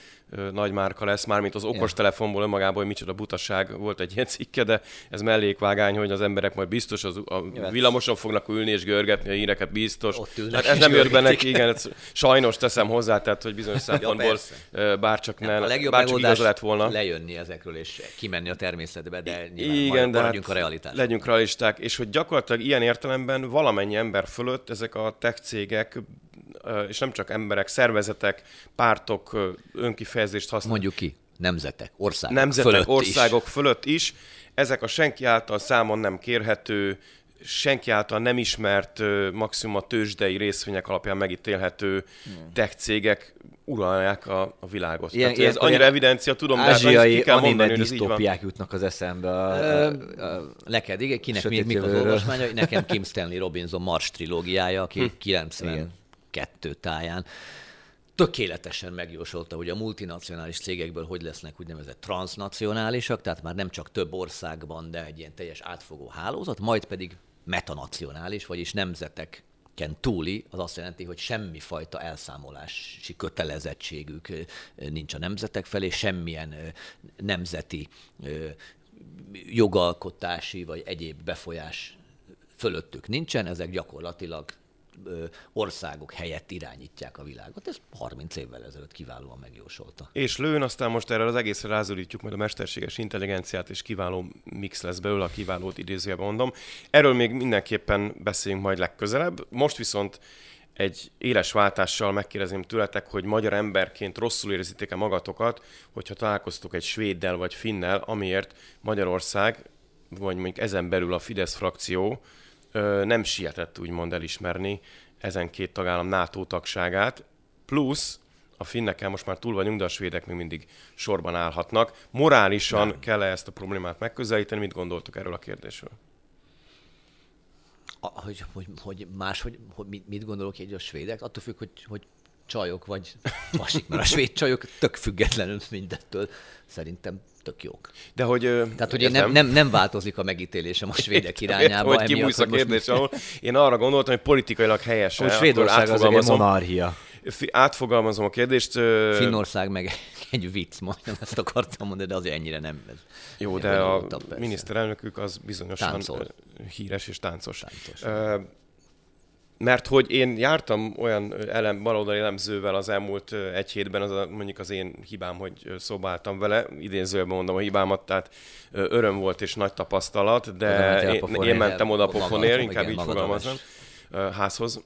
nagy márka lesz, mármint az okostelefonból önmagában, hogy micsoda butaság volt egy ilyen cikke, de ez mellékvágány, hogy az emberek majd biztos az, a villamoson fognak ülni és görgetni a híreket, biztos. Hát ez nem jött be neki, igen, ez, sajnos teszem hozzá, tehát, hogy bizonyos [LAUGHS] szempontból ja, bárcsak ne, a legjobb bárcsak igaz lett volna. lejönni ezekről és kimenni a természetbe, de igen, de hát a realitás. Legyünk realisták, és hogy gyakorlatilag ilyen értelemben valamennyi ember fölött ezek a tech cégek, és nem csak emberek, szervezetek, pártok önkifejezést használnak. Mondjuk ki, nemzetek, országok nemzetek, fölött országok is. fölött is. Ezek a senki által számon nem kérhető, senki által nem ismert, maximum a tőzsdei részvények alapján megítélhető hmm. tech cégek uralják a, a világot. Ilyen, Tehát ez annyira evidencia, tudom, hát ázsiai de kell mondani, disztópiák jutnak az eszembe. A, a, a, a neked, igen, kinek mi, mik az olvasmánya? Nekem Kim Stanley Robinson Mars trilógiája, aki hmm. 90 kettő táján. Tökéletesen megjósolta, hogy a multinacionális cégekből hogy lesznek úgynevezett transnacionálisak, tehát már nem csak több országban, de egy ilyen teljes átfogó hálózat, majd pedig metanacionális, vagyis nemzetek túli, az azt jelenti, hogy semmi fajta elszámolási kötelezettségük nincs a nemzetek felé, semmilyen nemzeti jogalkotási vagy egyéb befolyás fölöttük nincsen, ezek gyakorlatilag országok helyett irányítják a világot. Ez 30 évvel ezelőtt kiválóan megjósolta. És lőn, aztán most erre az egészre rázulítjuk majd a mesterséges intelligenciát, és kiváló mix lesz belőle, a kiválót idézőjelben mondom. Erről még mindenképpen beszéljünk majd legközelebb. Most viszont egy éles váltással megkérdezném tőletek, hogy magyar emberként rosszul érzitek-e magatokat, hogyha találkoztok egy svéddel vagy finnel, amiért Magyarország, vagy mondjuk ezen belül a Fidesz frakció nem sietett úgymond elismerni ezen két tagállam NATO tagságát, plusz a finnekkel most már túl vagyunk, de a svédek még mindig sorban állhatnak. Morálisan nem. kell ezt a problémát megközelíteni? Mit gondoltok erről a kérdésről? A, hogy, hogy, hogy más, hogy, hogy mit gondolok így a svédek? Attól függ, hogy, hogy csajok, vagy [LAUGHS] másik, mert a svéd csajok tök függetlenül mindettől szerintem tök jók. De hogy... Tehát, hogy nem, nem, nem változik a megítélésem a [LAUGHS] svédek irányába. hogy kibújsz a kérdés, ahol én arra gondoltam, hogy politikailag helyes. Hogy Svédország az egy monarchia. Átfogalmazom a kérdést. Finnország meg [LAUGHS] egy vicc, majdnem ezt akartam mondani, de azért ennyire nem. Ez Jó, de a miniszterelnökük az bizonyosan Táncol. híres és táncos. táncos. Uh, mert hogy én jártam olyan elem, baloldali elemzővel az elmúlt egy hétben, az a, mondjuk az én hibám, hogy szobáltam vele, idézőjelben mondom a hibámat, tehát öröm volt és nagy tapasztalat, de én, én mentem oda pofonér, inkább így fogalmazom, házhoz,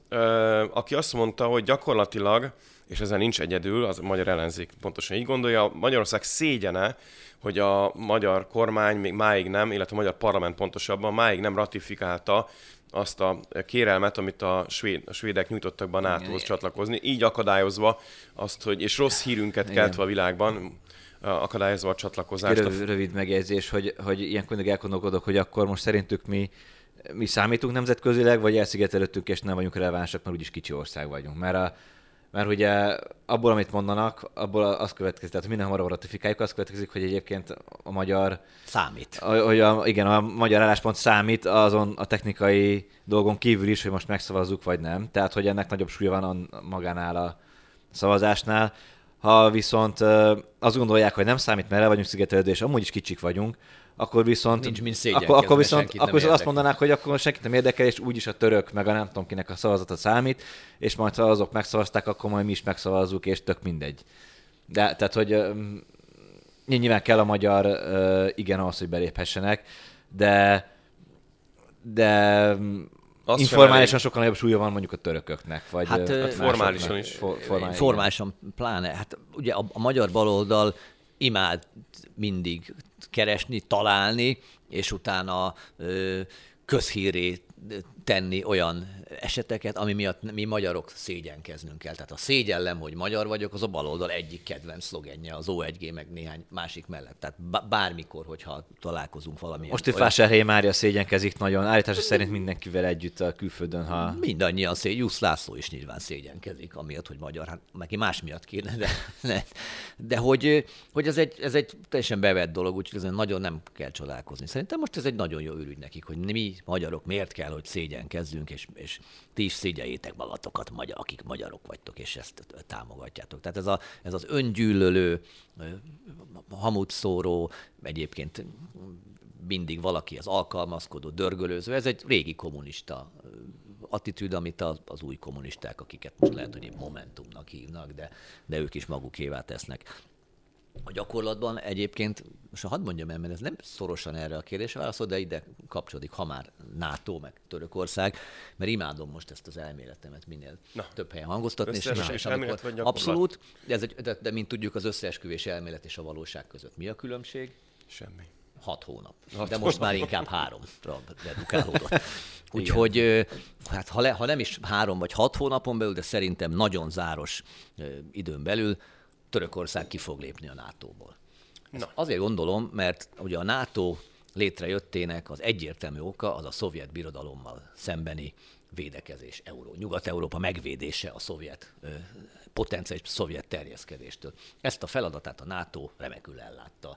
aki azt mondta, hogy gyakorlatilag, és ezen nincs egyedül, az a magyar ellenzék pontosan így gondolja, Magyarország szégyene, hogy a magyar kormány még máig nem, illetve a magyar parlament pontosabban máig nem ratifikálta azt a kérelmet, amit a, svéd, a svédek nyújtottak be a NATO-hoz csatlakozni, így akadályozva azt, hogy, és rossz hírünket keltve a világban, akadályozva a csatlakozást. Rövid, rövid megjegyzés, hogy, hogy ilyenkor mindig elgondolkodok, hogy akkor most szerintük mi mi számítunk nemzetközileg, vagy elszigetelődtünk, és nem vagyunk relevánsak, mert úgyis kicsi ország vagyunk. Mert, a, mert ugye abból, amit mondanak, abból az következik, tehát minden hamarabb ratifikáljuk, az következik, hogy egyébként a magyar... Számít. A, hogy a, igen, a magyar álláspont számít azon a technikai dolgon kívül is, hogy most megszavazzuk, vagy nem. Tehát, hogy ennek nagyobb súlya van a, magánál a szavazásnál. Ha viszont azt gondolják, hogy nem számít, mert el vagyunk szigetelődve, és amúgy is kicsik vagyunk, akkor viszont, Nincs mint akkor, akkor viszont akkor viszont azt mondanák, hogy akkor senkit nem érdekel, és úgyis a török, meg a nem tudom kinek a szavazata számít, és majd ha azok megszavazták, akkor majd mi is megszavazzuk, és tök mindegy. De tehát, hogy nyilván kell a magyar igen ahhoz, hogy beléphessenek, de de azt informálisan sokkal nagyobb súlya van mondjuk a törököknek, vagy hát, hát formálisan is. For, formálisan, formálisan pláne. Hát ugye a, a magyar baloldal imád mindig keresni, találni, és utána közhírét tenni olyan eseteket, ami miatt mi magyarok szégyenkeznünk kell. Tehát a szégyellem, hogy magyar vagyok, az a baloldal egyik kedvenc szlogenje, az O1G meg néhány másik mellett. Tehát bármikor, hogyha találkozunk valami. Most itt Vásárhelyi Mária szégyenkezik nagyon. Állítása szerint mindenkivel együtt a külföldön, ha... Mindannyian szégyen. Jusz László is nyilván szégyenkezik, amiatt, hogy magyar. Hát neki más miatt kéne, de, de, de hogy, hogy ez, egy, ez egy teljesen bevett dolog, úgyhogy ezen nagyon nem kell csodálkozni. Szerintem most ez egy nagyon jó ürügy nekik, hogy mi magyarok miért kell, hogy szégyenkezzünk, és, és ti is szégyeljétek magatokat, magyar, akik magyarok vagytok, és ezt támogatjátok. Tehát ez, a, ez az öngyűlölő, hamut szóró, egyébként mindig valaki az alkalmazkodó, dörgölőző, ez egy régi kommunista attitűd, amit az, az új kommunisták, akiket most lehet, hogy Momentumnak hívnak, de, de ők is magukévá tesznek. A gyakorlatban egyébként, most hadd mondjam el, mert ez nem szorosan erre a kérdésre válaszol, de ide kapcsolódik, ha már NATO, meg Törökország, mert imádom most ezt az elméletemet minél Na. több helyen hangoztatni. És, és, és amikor, vagy abszolút, de, ez egy, de, de, mint tudjuk, az összeesküvés elmélet és a valóság között mi a különbség? Semmi. Hat hónap. Hat de most már inkább háromra redukálódott. [LAUGHS] Úgyhogy, hát ha, le, ha nem is három vagy hat hónapon belül, de szerintem nagyon záros időn belül Törökország ki fog lépni a NATO-ból. Na. Azért gondolom, mert ugye a NATO létrejöttének az egyértelmű oka az a szovjet birodalommal szembeni védekezés, Euró, Nyugat-Európa megvédése a szovjet potenciális szovjet terjeszkedéstől. Ezt a feladatát a NATO remekül ellátta,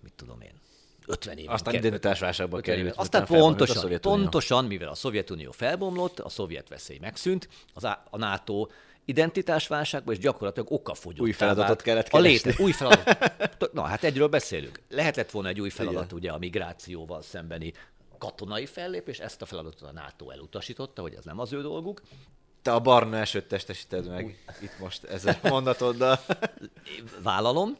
mit tudom én, 50 év. Aztán identitásválságba került. Aztán pontosan, pontosan, mivel a Szovjetunió felbomlott, a szovjet veszély megszűnt, az a, a NATO identitásválságba, és gyakorlatilag okafogyott. Új feladatot kellett keresni. A léte, új feladat. Na, hát egyről beszélünk. Lehetett volna egy új feladat Igen. ugye a migrációval szembeni katonai fellépés, ezt a feladatot a NATO elutasította, hogy ez nem az ő dolguk. Te a barna esőt testesíted meg Új. itt most ezzel mondatoddal. Vállalom.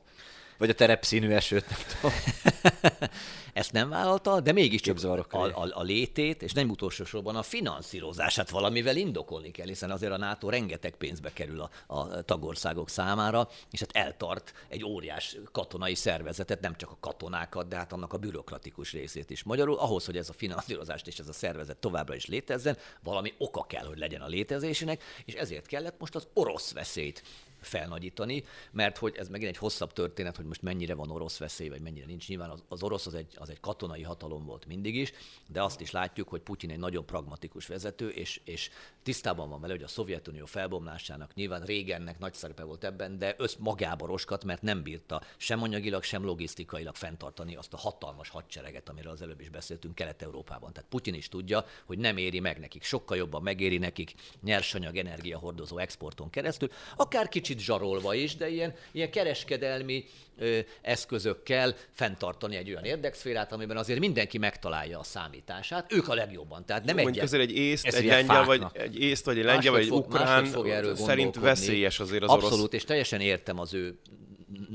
Vagy a terepszínű esőt, nem tudom. [LAUGHS] Ezt nem vállalta, de mégiscsak a, a, a létét, és nem utolsó sorban a finanszírozását valamivel indokolni kell, hiszen azért a NATO rengeteg pénzbe kerül a, a tagországok számára, és hát eltart egy óriás katonai szervezetet, nem csak a katonákat, de hát annak a bürokratikus részét is. Magyarul ahhoz, hogy ez a finanszírozást és ez a szervezet továbbra is létezzen, valami oka kell, hogy legyen a létezésének, és ezért kellett most az orosz veszélyt felnagyítani, mert hogy ez megint egy hosszabb történet, hogy most mennyire van orosz veszély, vagy mennyire nincs. Nyilván az, az orosz az egy, az egy katonai hatalom volt mindig is, de azt is látjuk, hogy Putyin egy nagyon pragmatikus vezető, és, és tisztában van vele, hogy a Szovjetunió felbomlásának nyilván régennek nagy szerepe volt ebben, de össz magába roskat, mert nem bírta sem anyagilag, sem logisztikailag fenntartani azt a hatalmas hadsereget, amiről az előbb is beszéltünk Kelet-Európában. Tehát Putyin is tudja, hogy nem éri meg nekik, sokkal jobban megéri nekik nyersanyag, energiahordozó exporton keresztül, akár kicsit kicsit zsarolva is, de ilyen, ilyen kereskedelmi ö, eszközökkel fenntartani egy olyan érdekszférát, amiben azért mindenki megtalálja a számítását. Ők a legjobban. Tehát nem egy közül egy észt, egy lengyel, vagy egy észt, vagy egy lengyel, vagy egy ukrán fog szerint veszélyes azért az Abszolút, orosz. És teljesen értem az ő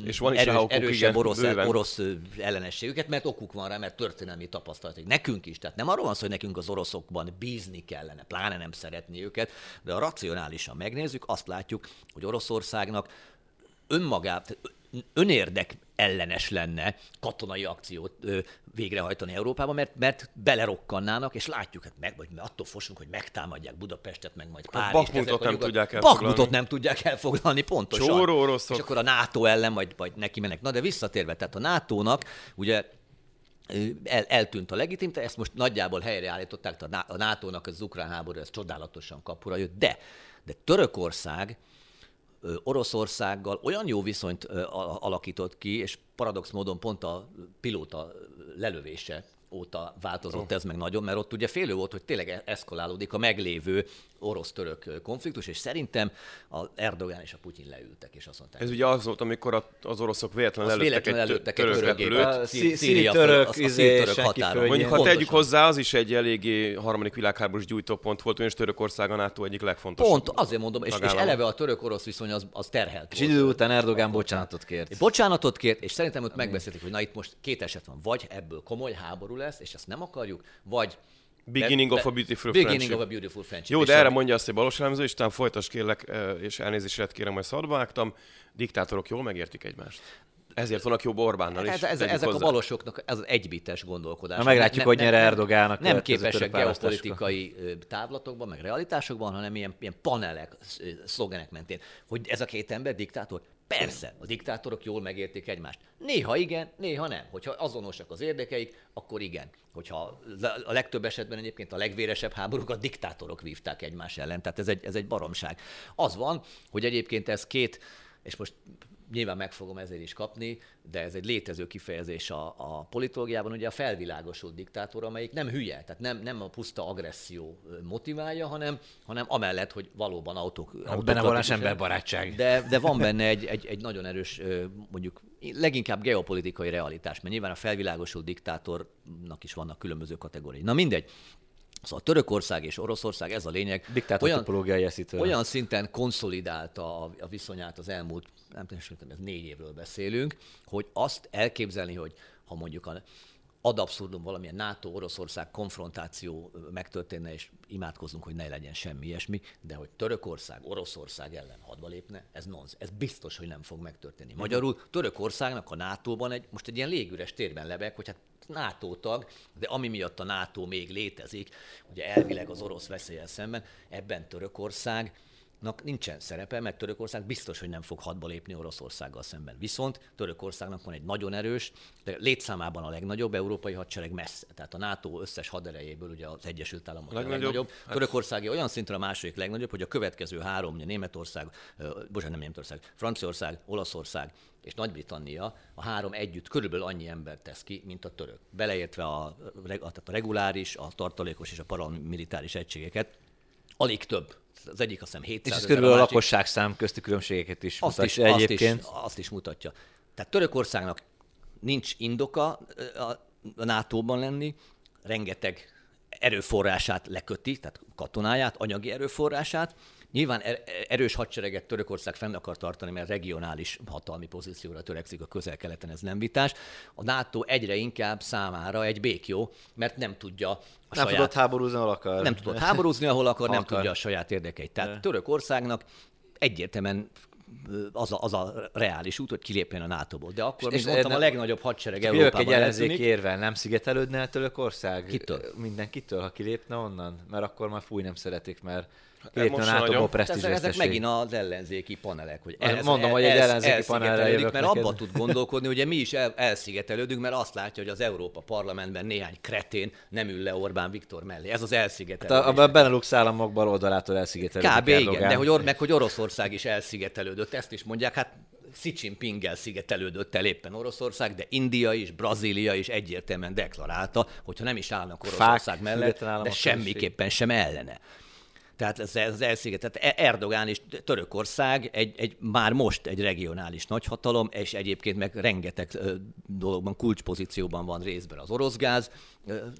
és van is erős, okuk, erősebb igen, orosz, orosz ellenességüket, mert okuk van rá, mert történelmi tapasztalatok. Nekünk is. Tehát nem arról van szó, hogy nekünk az oroszokban bízni kellene, pláne nem szeretni őket, de a racionálisan megnézzük, azt látjuk, hogy Oroszországnak önmagát, önérdek ellenes lenne katonai akciót ö, végrehajtani Európában, mert, mert belerokkannának, és látjuk, hát meg, vagy attól fosunk, hogy megtámadják Budapestet, meg majd Párizs. Bakmutot nem tudják elfoglalni. Bakmutot nem tudják elfoglalni, pontosan. Csóró oroszok. És akkor a NATO ellen majd, majd neki mennek. Na de visszatérve, tehát a NATO-nak ugye el, eltűnt a legitimite, ezt most nagyjából helyreállították, a NATO-nak az ukrán háború, ez csodálatosan kapura jött, de, de Törökország Oroszországgal olyan jó viszonyt alakított ki, és paradox módon pont a pilóta lelövése óta változott oh. ez meg nagyon, mert ott ugye félő volt, hogy tényleg e- eszkalálódik a meglévő orosz-török konfliktus, és szerintem az Erdogán és a Putyin leültek, és azt mondták. Ez ugye az volt, amikor az oroszok véletlenül előttek egy, előttek egy török török, a szíri határon. Mondjuk, ha tegyük hozzá, az is egy eléggé harmadik világháborús gyújtópont volt, és Törökország a NATO egyik legfontosabb. Pont, azért mondom, és, és eleve a török-orosz viszony az, az terhelt. És idő után Erdogán bocsánatot kért. Bocsánatot kért, és szerintem ott megbeszélték, hogy na itt most két eset van. Vagy ebből komoly háború lesz, és ezt nem akarjuk, vagy Beginning be, of a beautiful beginning friendship. of a beautiful friendship. Jó, de erre mondja azt egy balos elemző, és talán folytas kérlek, és elnézést kérem, hogy szadba vágtam. Diktátorok jól megértik egymást. Ezért vannak jobb Orbánnal is. Ez, ez, ezek hozzá. a balosoknak ez az egybites gondolkodás. Na meglátjuk, nem, hogy nyer Erdogának. Nem képesek geopolitikai távlatokban, meg realitásokban, hanem ilyen, ilyen panelek, szlogenek mentén. Hogy ez a két ember diktátor? Persze, a diktátorok jól megértik egymást. Néha igen, néha nem. Hogyha azonosak az érdekeik, akkor igen. Hogyha a legtöbb esetben egyébként a legvéresebb háborúkat diktátorok vívták egymás ellen. Tehát ez egy, ez egy baromság. Az van, hogy egyébként ez két, és most nyilván meg fogom ezért is kapni, de ez egy létező kifejezés a, a politológiában, ugye a felvilágosult diktátor, amelyik nem hülye, tehát nem, nem a puszta agresszió motiválja, hanem, hanem amellett, hogy valóban autók... autók benne van emberbarátság. De, de van benne egy, egy, egy nagyon erős, mondjuk leginkább geopolitikai realitás, mert nyilván a felvilágosult diktátornak is vannak különböző kategóriai. Na mindegy. Szóval Törökország és Oroszország, ez a lényeg, olyan, olyan szinten konszolidálta a, a viszonyát az elmúlt, nem tudom, ez négy évről beszélünk, hogy azt elképzelni, hogy ha mondjuk a ad abszurdum valamilyen NATO-Oroszország konfrontáció megtörténne, és imádkozunk, hogy ne legyen semmi ilyesmi, de hogy Törökország Oroszország ellen hadba lépne, ez nonz. Ez biztos, hogy nem fog megtörténni. Magyarul Törökországnak a NATO-ban egy, most egy ilyen légüres térben lebeg, hogy hát NATO tag, de ami miatt a NATO még létezik, ugye elvileg az orosz veszélyel szemben, ebben Törökország nincsen szerepe, mert Törökország biztos, hogy nem fog hadba lépni Oroszországgal szemben. Viszont Törökországnak van egy nagyon erős, de létszámában a legnagyobb európai hadsereg messze. Tehát a NATO összes haderejéből ugye az Egyesült Államok a legnagyobb. Hát... Törökországi olyan szinten a második legnagyobb, hogy a következő három, Németország, bocsánat, nem Németország, Franciaország, Olaszország és Nagy-Britannia, a három együtt körülbelül annyi ember tesz ki, mint a török. Beleértve a, a, tehát a reguláris, a tartalékos és a paramilitáris egységeket, alig több az egyik azt hiszem 700 És ez körülbelül a, a lakosságszám közti különbségeket is azt mutatja is, egyébként. Azt is, azt is mutatja. Tehát Törökországnak nincs indoka a NATO-ban lenni, rengeteg erőforrását leköti, tehát katonáját, anyagi erőforrását, Nyilván er-, erős hadsereget Törökország fenn akar tartani, mert regionális hatalmi pozícióra törekszik a közel-keleten, ez nem vitás. A NATO egyre inkább számára egy békjó, mert nem tudja a nem saját... tudott háborúzni, ahol akar. Nem tudott háborúzni, ahol akar, nem akar. tudja a saját érdekeit. Tehát De. Törökországnak egyértelműen az a, az a reális út, hogy kilépjen a NATO-ból. De akkor, mint mondtam, nem, a legnagyobb hadsereg Európában egy ellenzék érvel, nem szigetelődne el Törökország? Kitől? Mindenkitől, ha kilépne onnan? Mert akkor már fúj nem szeretik, mert Lépten át a ezek, ezek megint az ellenzéki panelek. Hogy ez, Mondom, el, hogy egy ellenzéki panelre jövök Mert abba tud gondolkodni, ugye mi is el, elszigetelődünk, mert azt látja, hogy az Európa Parlamentben néhány kretén nem ül le Orbán Viktor mellé. Ez az elszigetelődés. Hát a, a Benelux államok bal oldalától elszigetelődik. Kb. Igen, de hogy, or, meg hogy Oroszország is elszigetelődött, ezt is mondják. Hát Xi Jinpinggel szigetelődött el éppen Oroszország, de India is, Brazília is egyértelműen deklarálta, hogyha nem is állnak Oroszország Fák, mellett, de semmiképpen sem ellene. Tehát ez, ez elszigetett. E- Erdogán és Törökország egy, egy, már most egy regionális nagyhatalom, és egyébként meg rengeteg dologban, kulcspozícióban van részben az orosz gáz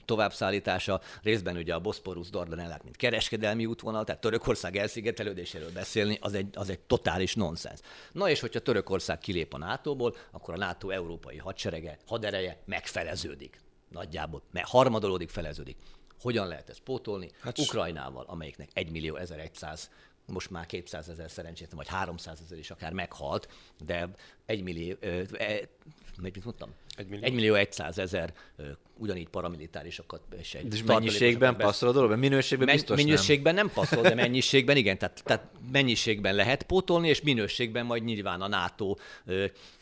továbbszállítása, részben ugye a Boszporusz Dardanellák, mint kereskedelmi útvonal, tehát Törökország elszigetelődéséről beszélni, az egy, az egy totális nonsens. Na és hogyha Törökország kilép a NATO-ból, akkor a NATO európai hadserege, hadereje megfeleződik nagyjából, mert harmadolódik, feleződik. Hogyan lehet ezt pótolni? Hát Ukrajnával, amelyiknek 1 millió 1100 most már 200 ezer szerencsétlen, vagy 300 ezer is akár meghalt, de egy millió, e, mit mondtam? Egy millió, egy millió 100 ezer ugyanígy paramilitárisokat és egy És mennyiségben passzol a dolog? Minőségben Men- biztos Minőségben nem. nem passzol, de mennyiségben igen. Tehát, tehát mennyiségben lehet pótolni, és minőségben majd nyilván a NATO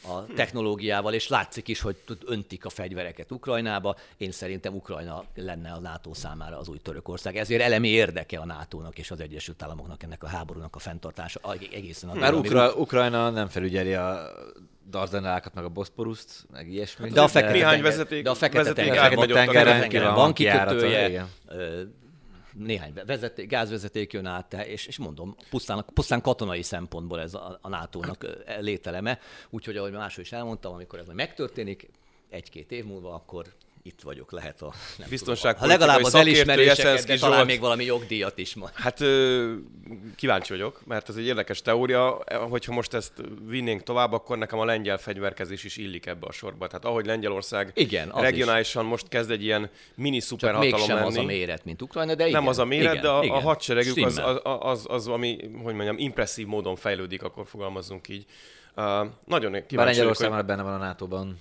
a technológiával, és látszik is, hogy öntik a fegyvereket Ukrajnába. Én szerintem Ukrajna lenne a NATO számára az új Törökország. Ezért elemi érdeke a NATO-nak és az Egyesült Államoknak ennek a háborúnak a fenntartása egészen. Mert Ukra- Ukrajna nem felügyeli a Dardanelákat, meg a Boszporuszt, meg ilyesmi. De a fekete tenger, de a fekete tenger, tenger, van kikötője, néhány vezeték, gázvezeték jön át, és, és mondom, pusztán, pusztán katonai szempontból ez a, a NATO-nak lételeme. Úgyhogy, ahogy máshol is elmondtam, amikor ez majd megtörténik, egy-két év múlva, akkor itt vagyok, lehet a... Nem Biztonság ha legalább az elismeréseket, de talán még valami jogdíjat is ma. Hát kíváncsi vagyok, mert ez egy érdekes teória. Hogyha most ezt vinnénk tovább, akkor nekem a lengyel fegyverkezés is illik ebbe a sorba. Tehát ahogy Lengyelország igen, regionálisan is. most kezd egy ilyen mini szuperhatalom lenni. az a méret, mint Ukrajna, de igen. Nem az a méret, igen, de a, igen. a hadseregük az, az, az, az, ami, hogy mondjam, impresszív módon fejlődik, akkor fogalmazzunk így. Uh, nagyon kíváncsi Bár Lengyelország már benne van a NATO-ban.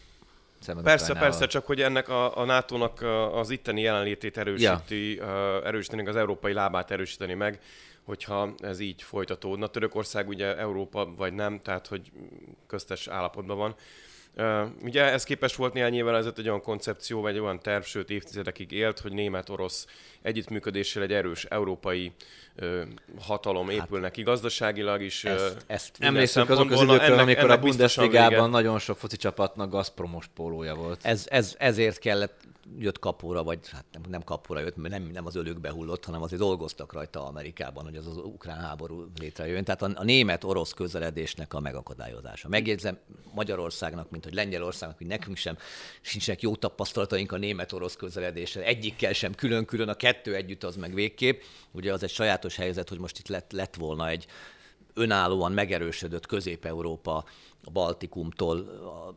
Persze, persze, csak hogy ennek a, a NATO-nak az itteni jelenlétét erősíti, ja. erősíteni, az európai lábát erősíteni meg, hogyha ez így folytatódna. Törökország ugye Európa vagy nem, tehát hogy köztes állapotban van. Ugye ez képes volt néhány évvel ezelőtt egy olyan koncepció, vagy egy olyan terv, sőt évtizedekig élt, hogy német-orosz együttműködéssel egy erős európai ö, hatalom épül neki gazdaságilag is. Ezt, ezt emlékszünk azok az időkről, ennek, amikor ennek a Bundesligában nagyon sok foci csapatnak Gazpromos pólója volt. Ez, ez, ezért kellett jött kapóra, vagy hát nem, nem kapóra jött, mert nem, nem az ölükbe hullott, hanem azért dolgoztak rajta Amerikában, hogy az az ukrán háború létrejön. Tehát a, a német-orosz közeledésnek a megakadályozása. Megjegyzem Magyarországnak, mint hogy Lengyelországnak, hogy nekünk sem sincsenek jó tapasztalataink a német-orosz közeledéssel. Egyikkel sem külön-külön, a kettő együtt az meg végképp. Ugye az egy sajátos helyzet, hogy most itt lett, lett volna egy önállóan megerősödött Közép-Európa a Baltikumtól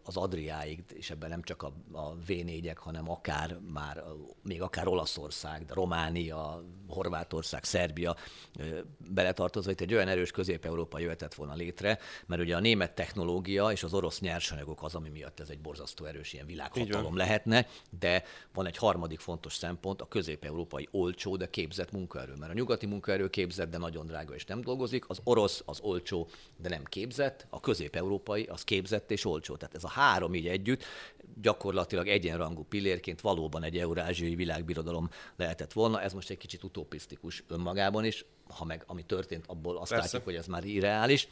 az Adriáig, és ebben nem csak a, a V4-ek, hanem akár már, még akár Olaszország, de Románia, Horvátország, Szerbia beletartozó, itt egy olyan erős közép-európa jöhetett volna létre, mert ugye a német technológia és az orosz nyersanyagok az, ami miatt ez egy borzasztó erős ilyen világhatalom lehetne, de van egy harmadik fontos szempont, a közép-európai olcsó, de képzett munkaerő, mert a nyugati munkaerő képzett, de nagyon drága és nem dolgozik, az orosz az olcsó, de nem képzett, a közép-európai európai, az képzett és olcsó. Tehát ez a három így együtt gyakorlatilag egyenrangú pillérként valóban egy eurázsiai világbirodalom lehetett volna. Ez most egy kicsit utopisztikus önmagában is, ha meg ami történt, abból azt Persze. látjuk, hogy ez már irreális.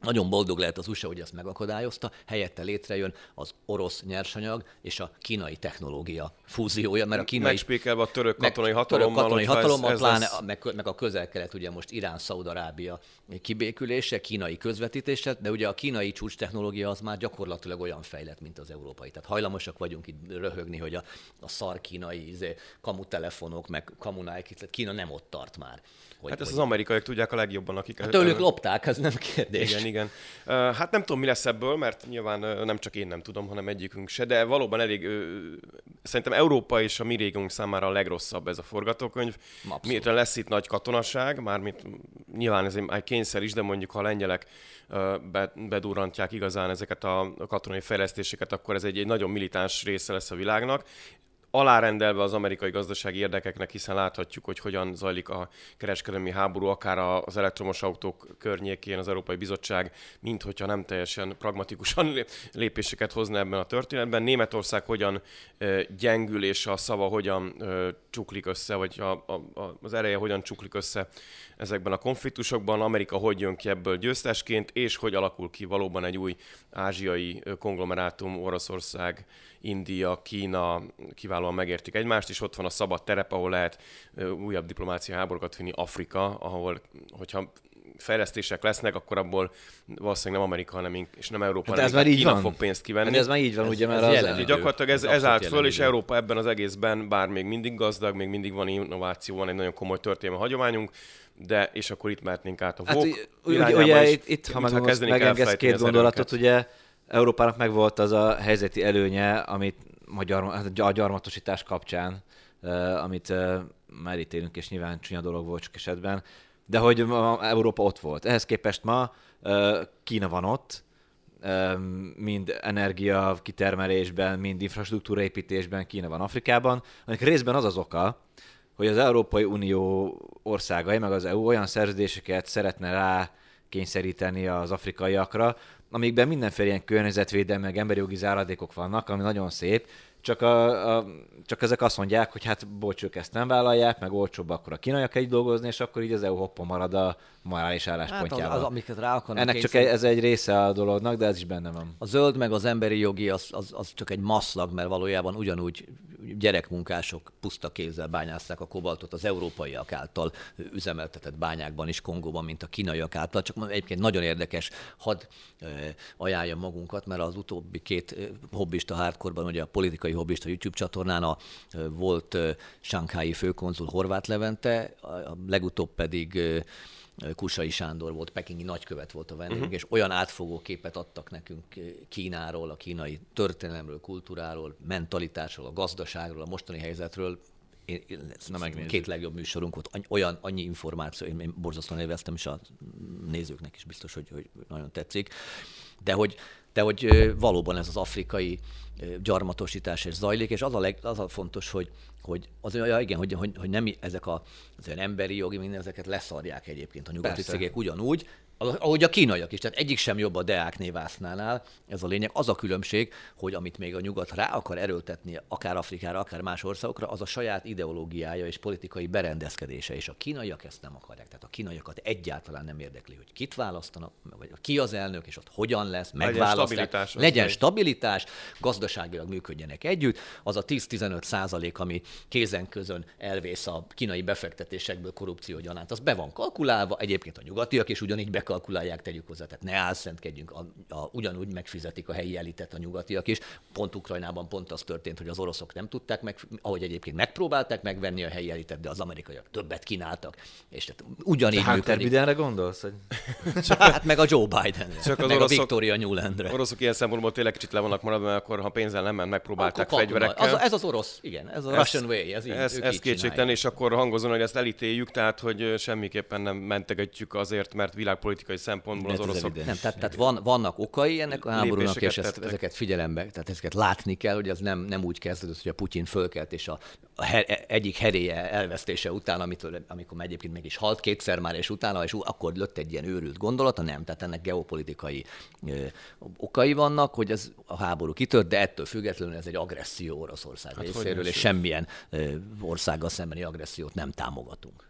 Nagyon boldog lehet az USA, hogy ezt megakadályozta, helyette létrejön az orosz nyersanyag és a kínai technológia fúziója, mert a kínai... Megspékelve a török katonai hatalommal. Török katonai hatalommal, ez, pláne lesz... meg, meg a közel-kelet, ugye most Irán, Szaudarábia kibékülése, kínai közvetítése, de ugye a kínai csúcs technológia az már gyakorlatilag olyan fejlett, mint az európai. Tehát hajlamosak vagyunk itt röhögni, hogy a, a szar kínai izé, kamutelefonok, meg kamunáik, Kína nem ott tart már. Hogy, hát ezt hogy... az amerikaiak tudják a legjobban, akik... Hát tőlük lopták, ez nem kérdés. Igen, igen. Hát nem tudom, mi lesz ebből, mert nyilván nem csak én nem tudom, hanem egyikünk se, de valóban elég, szerintem Európa és a mi régiónk számára a legrosszabb ez a forgatókönyv. Miért lesz itt nagy katonaság, mármint nyilván ez egy kényszer is, de mondjuk ha a lengyelek bedurrantják igazán ezeket a katonai fejlesztéseket, akkor ez egy, egy nagyon militáns része lesz a világnak, alárendelve az amerikai gazdasági érdekeknek, hiszen láthatjuk, hogy hogyan zajlik a kereskedelmi háború, akár az elektromos autók környékén az Európai Bizottság, mint hogyha nem teljesen pragmatikusan [LAUGHS] lépéseket hozna ebben a történetben. Németország hogyan gyengül, és a szava hogyan csuklik össze, vagy a, a, az ereje hogyan csuklik össze ezekben a konfliktusokban, Amerika hogy jön ki ebből győztesként, és hogy alakul ki valóban egy új ázsiai konglomerátum, Oroszország, India, Kína kiválóan megértik egymást, és ott van a szabad terep, ahol lehet újabb diplomácia háborúkat vinni, Afrika, ahol, hogyha fejlesztések lesznek, akkor abból valószínűleg nem Amerika, hanem és nem Európa, hát ez már így Kína van. fog pénzt kivenni. Hát ez már így van, ez, ugye, mert ez az, gyakorlatilag ez, ez állt föl, és Európa ebben az egészben, bár még mindig gazdag, még mindig van innováció, van egy nagyon komoly történelmi hagyományunk, de és akkor itt mehetnénk át a hát, ugye, ugye itt, itt, ha megengedsz két gondolatot, ugye Európának megvolt az a helyzeti előnye, amit magyar, hát a gyarmatosítás kapcsán, uh, amit uh, már ítélünk, és nyilván csúnya dolog volt csak esetben, de hogy ma Európa ott volt. Ehhez képest ma Kína van ott, mind energia kitermelésben, mind infrastruktúra építésben Kína van Afrikában, aminek részben az az oka, hogy az Európai Unió országai, meg az EU olyan szerződéseket szeretne rá kényszeríteni az afrikaiakra, amikben mindenféle ilyen környezetvédelmi, meg emberi jogi záradékok vannak, ami nagyon szép, csak, a, a, csak ezek azt mondják, hogy hát bocs, ők ezt nem vállalják, meg olcsóbb akkor a kínaiak egy dolgozni, és akkor így az EU hoppon marad a morális álláspontjával. Hát az, az, amiket rá akarnak Ennek csak egy, ez egy része a dolognak, de ez is benne van. A zöld meg az emberi jogi az, az, az csak egy maszlag, mert valójában ugyanúgy gyerekmunkások puszta kézzel bányázták a kobaltot az európaiak által üzemeltetett bányákban is Kongóban, mint a kínaiak által. Csak egyébként nagyon érdekes, hadd ajánljam magunkat, mert az utóbbi két hobbista hardkorban, ugye a politikai hobbista YouTube csatornán a volt Shanghai főkonzul Horváth Levente, a legutóbb pedig Kusai Sándor volt, pekingi nagykövet volt a vendégünk, uh-huh. és olyan átfogó képet adtak nekünk Kínáról, a kínai történelemről, kultúráról, mentalitásról, a gazdaságról, a mostani helyzetről, én, én, két legjobb műsorunk volt, olyan, annyi információ, én, én borzasztóan élveztem, és a nézőknek is biztos, hogy, hogy nagyon tetszik, de hogy, de hogy valóban ez az afrikai gyarmatosítás és zajlik, és az a, leg, az a fontos, hogy, hogy az ja, igen, hogy, hogy, hogy nem ezek a, az olyan emberi jogi, minden ezeket leszarják egyébként a nyugati Persze. cégek ugyanúgy, ahogy a kínaiak is, tehát egyik sem jobb a Deák névásznánál, ez a lényeg. Az a különbség, hogy amit még a nyugat rá akar erőltetni, akár Afrikára, akár más országokra, az a saját ideológiája és politikai berendezkedése, és a kínaiak ezt nem akarják. Tehát a kínaiakat egyáltalán nem érdekli, hogy kit választanak, vagy ki az elnök, és ott hogyan lesz, megválasztják. Legyen stabilitás, legyen stabilitás gazdaságilag működjenek együtt. Az a 10-15 százalék, ami kézen közön elvész a kínai befektetésekből korrupció gyanánt, az be van kalkulálva, egyébként a nyugatiak is ugyanígy be bekalkulálják, tegyük hozzá. Tehát ne álszentkedjünk, a, a, ugyanúgy megfizetik a helyi elitet a nyugatiak is. Pont Ukrajnában pont az történt, hogy az oroszok nem tudták meg, ahogy egyébként megpróbálták megvenni a helyi elitet, de az amerikaiak többet kínáltak. És tehát ugyanígy tehát működik. Bidenre gondolsz? Hogy... Csak [LAUGHS] hát meg a Joe Biden, csak az meg oroszok, a Victoria Newlandre. Oroszok ilyen szempontból tényleg kicsit le vannak maradva, mert akkor ha pénzzel nem ment, megpróbálták fegyverekkel. Az, ez az orosz, igen, ez a ez, Russian way. Ez, így, ez, ez kétségtelen, és akkor hangozon, hogy ezt elítéljük, tehát hogy semmiképpen nem mentegetjük azért, mert világpolitikai szempontból az oroszok. Nem, tehát, tehát van, vannak okai ennek a háborúnak, és ezt, ezeket figyelembe, tehát ezeket látni kell, hogy ez nem, nem úgy kezdődött, hogy a Putyin fölkelt, és a, a her, egyik heréje elvesztése után, amitől, amikor egyébként mégis halt kétszer már, és utána, és akkor lött egy ilyen őrült gondolata, nem, tehát ennek geopolitikai ö, okai vannak, hogy ez a háború kitört, de ettől függetlenül ez egy agresszió Oroszország hát részéről, és semmilyen ö, országgal szembeni agressziót nem támogatunk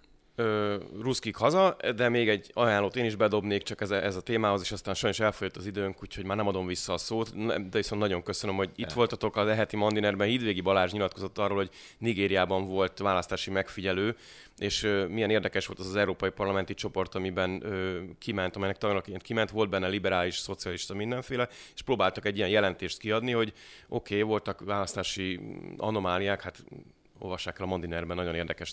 ruszkik haza, de még egy ajánlót én is bedobnék csak ez a, ez a témához, és aztán sajnos elfogyott az időnk, úgyhogy már nem adom vissza a szót, de viszont nagyon köszönöm, hogy itt voltatok. Az eheti Mandinerben. Hídvégi Balázs nyilatkozott arról, hogy Nigériában volt választási megfigyelő, és ö, milyen érdekes volt az az Európai Parlamenti csoport, amiben ö, kiment, amelynek tagnak kiment, volt benne liberális, szocialista, mindenféle, és próbáltak egy ilyen jelentést kiadni, hogy oké, okay, voltak választási anomáliák, hát olvassák el a Mandinerben, nagyon érdekes,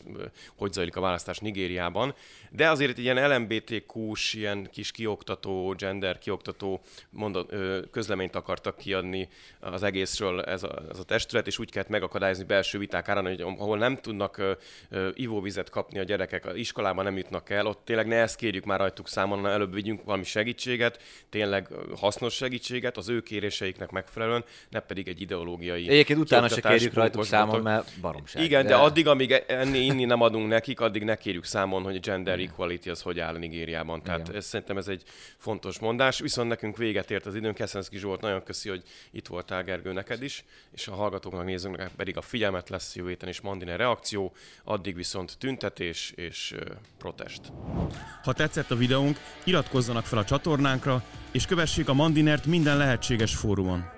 hogy zajlik a választás Nigériában. De azért egy ilyen LMBTQ-s, ilyen kis kioktató, gender kioktató mondat, közleményt akartak kiadni az egészről ez a, ez a testület, és úgy kellett megakadályozni belső viták árán, hogy ahol nem tudnak ivóvizet kapni a gyerekek, az iskolában nem jutnak el, ott tényleg ne ezt kérjük már rajtuk számon, hanem előbb vigyünk valami segítséget, tényleg hasznos segítséget az ő kéréseiknek megfelelően, ne pedig egy ideológiai Egyébként utána se kérjük rajtuk számon, mert baromság igazság. Igen, de... de addig, amíg enni, inni nem adunk nekik, addig ne kérjük számon, hogy a gender equality az hogy áll Nigériában. Tehát ez, szerintem ez egy fontos mondás. Viszont nekünk véget ért az időnk. Keszenszki Zsolt, nagyon köszi, hogy itt voltál Gergő neked is, és a hallgatóknak, nézőknek pedig a figyelmet lesz jövő héten is Mandine reakció, addig viszont tüntetés és protest. Ha tetszett a videónk, iratkozzanak fel a csatornánkra, és kövessék a Mandinert minden lehetséges fórumon.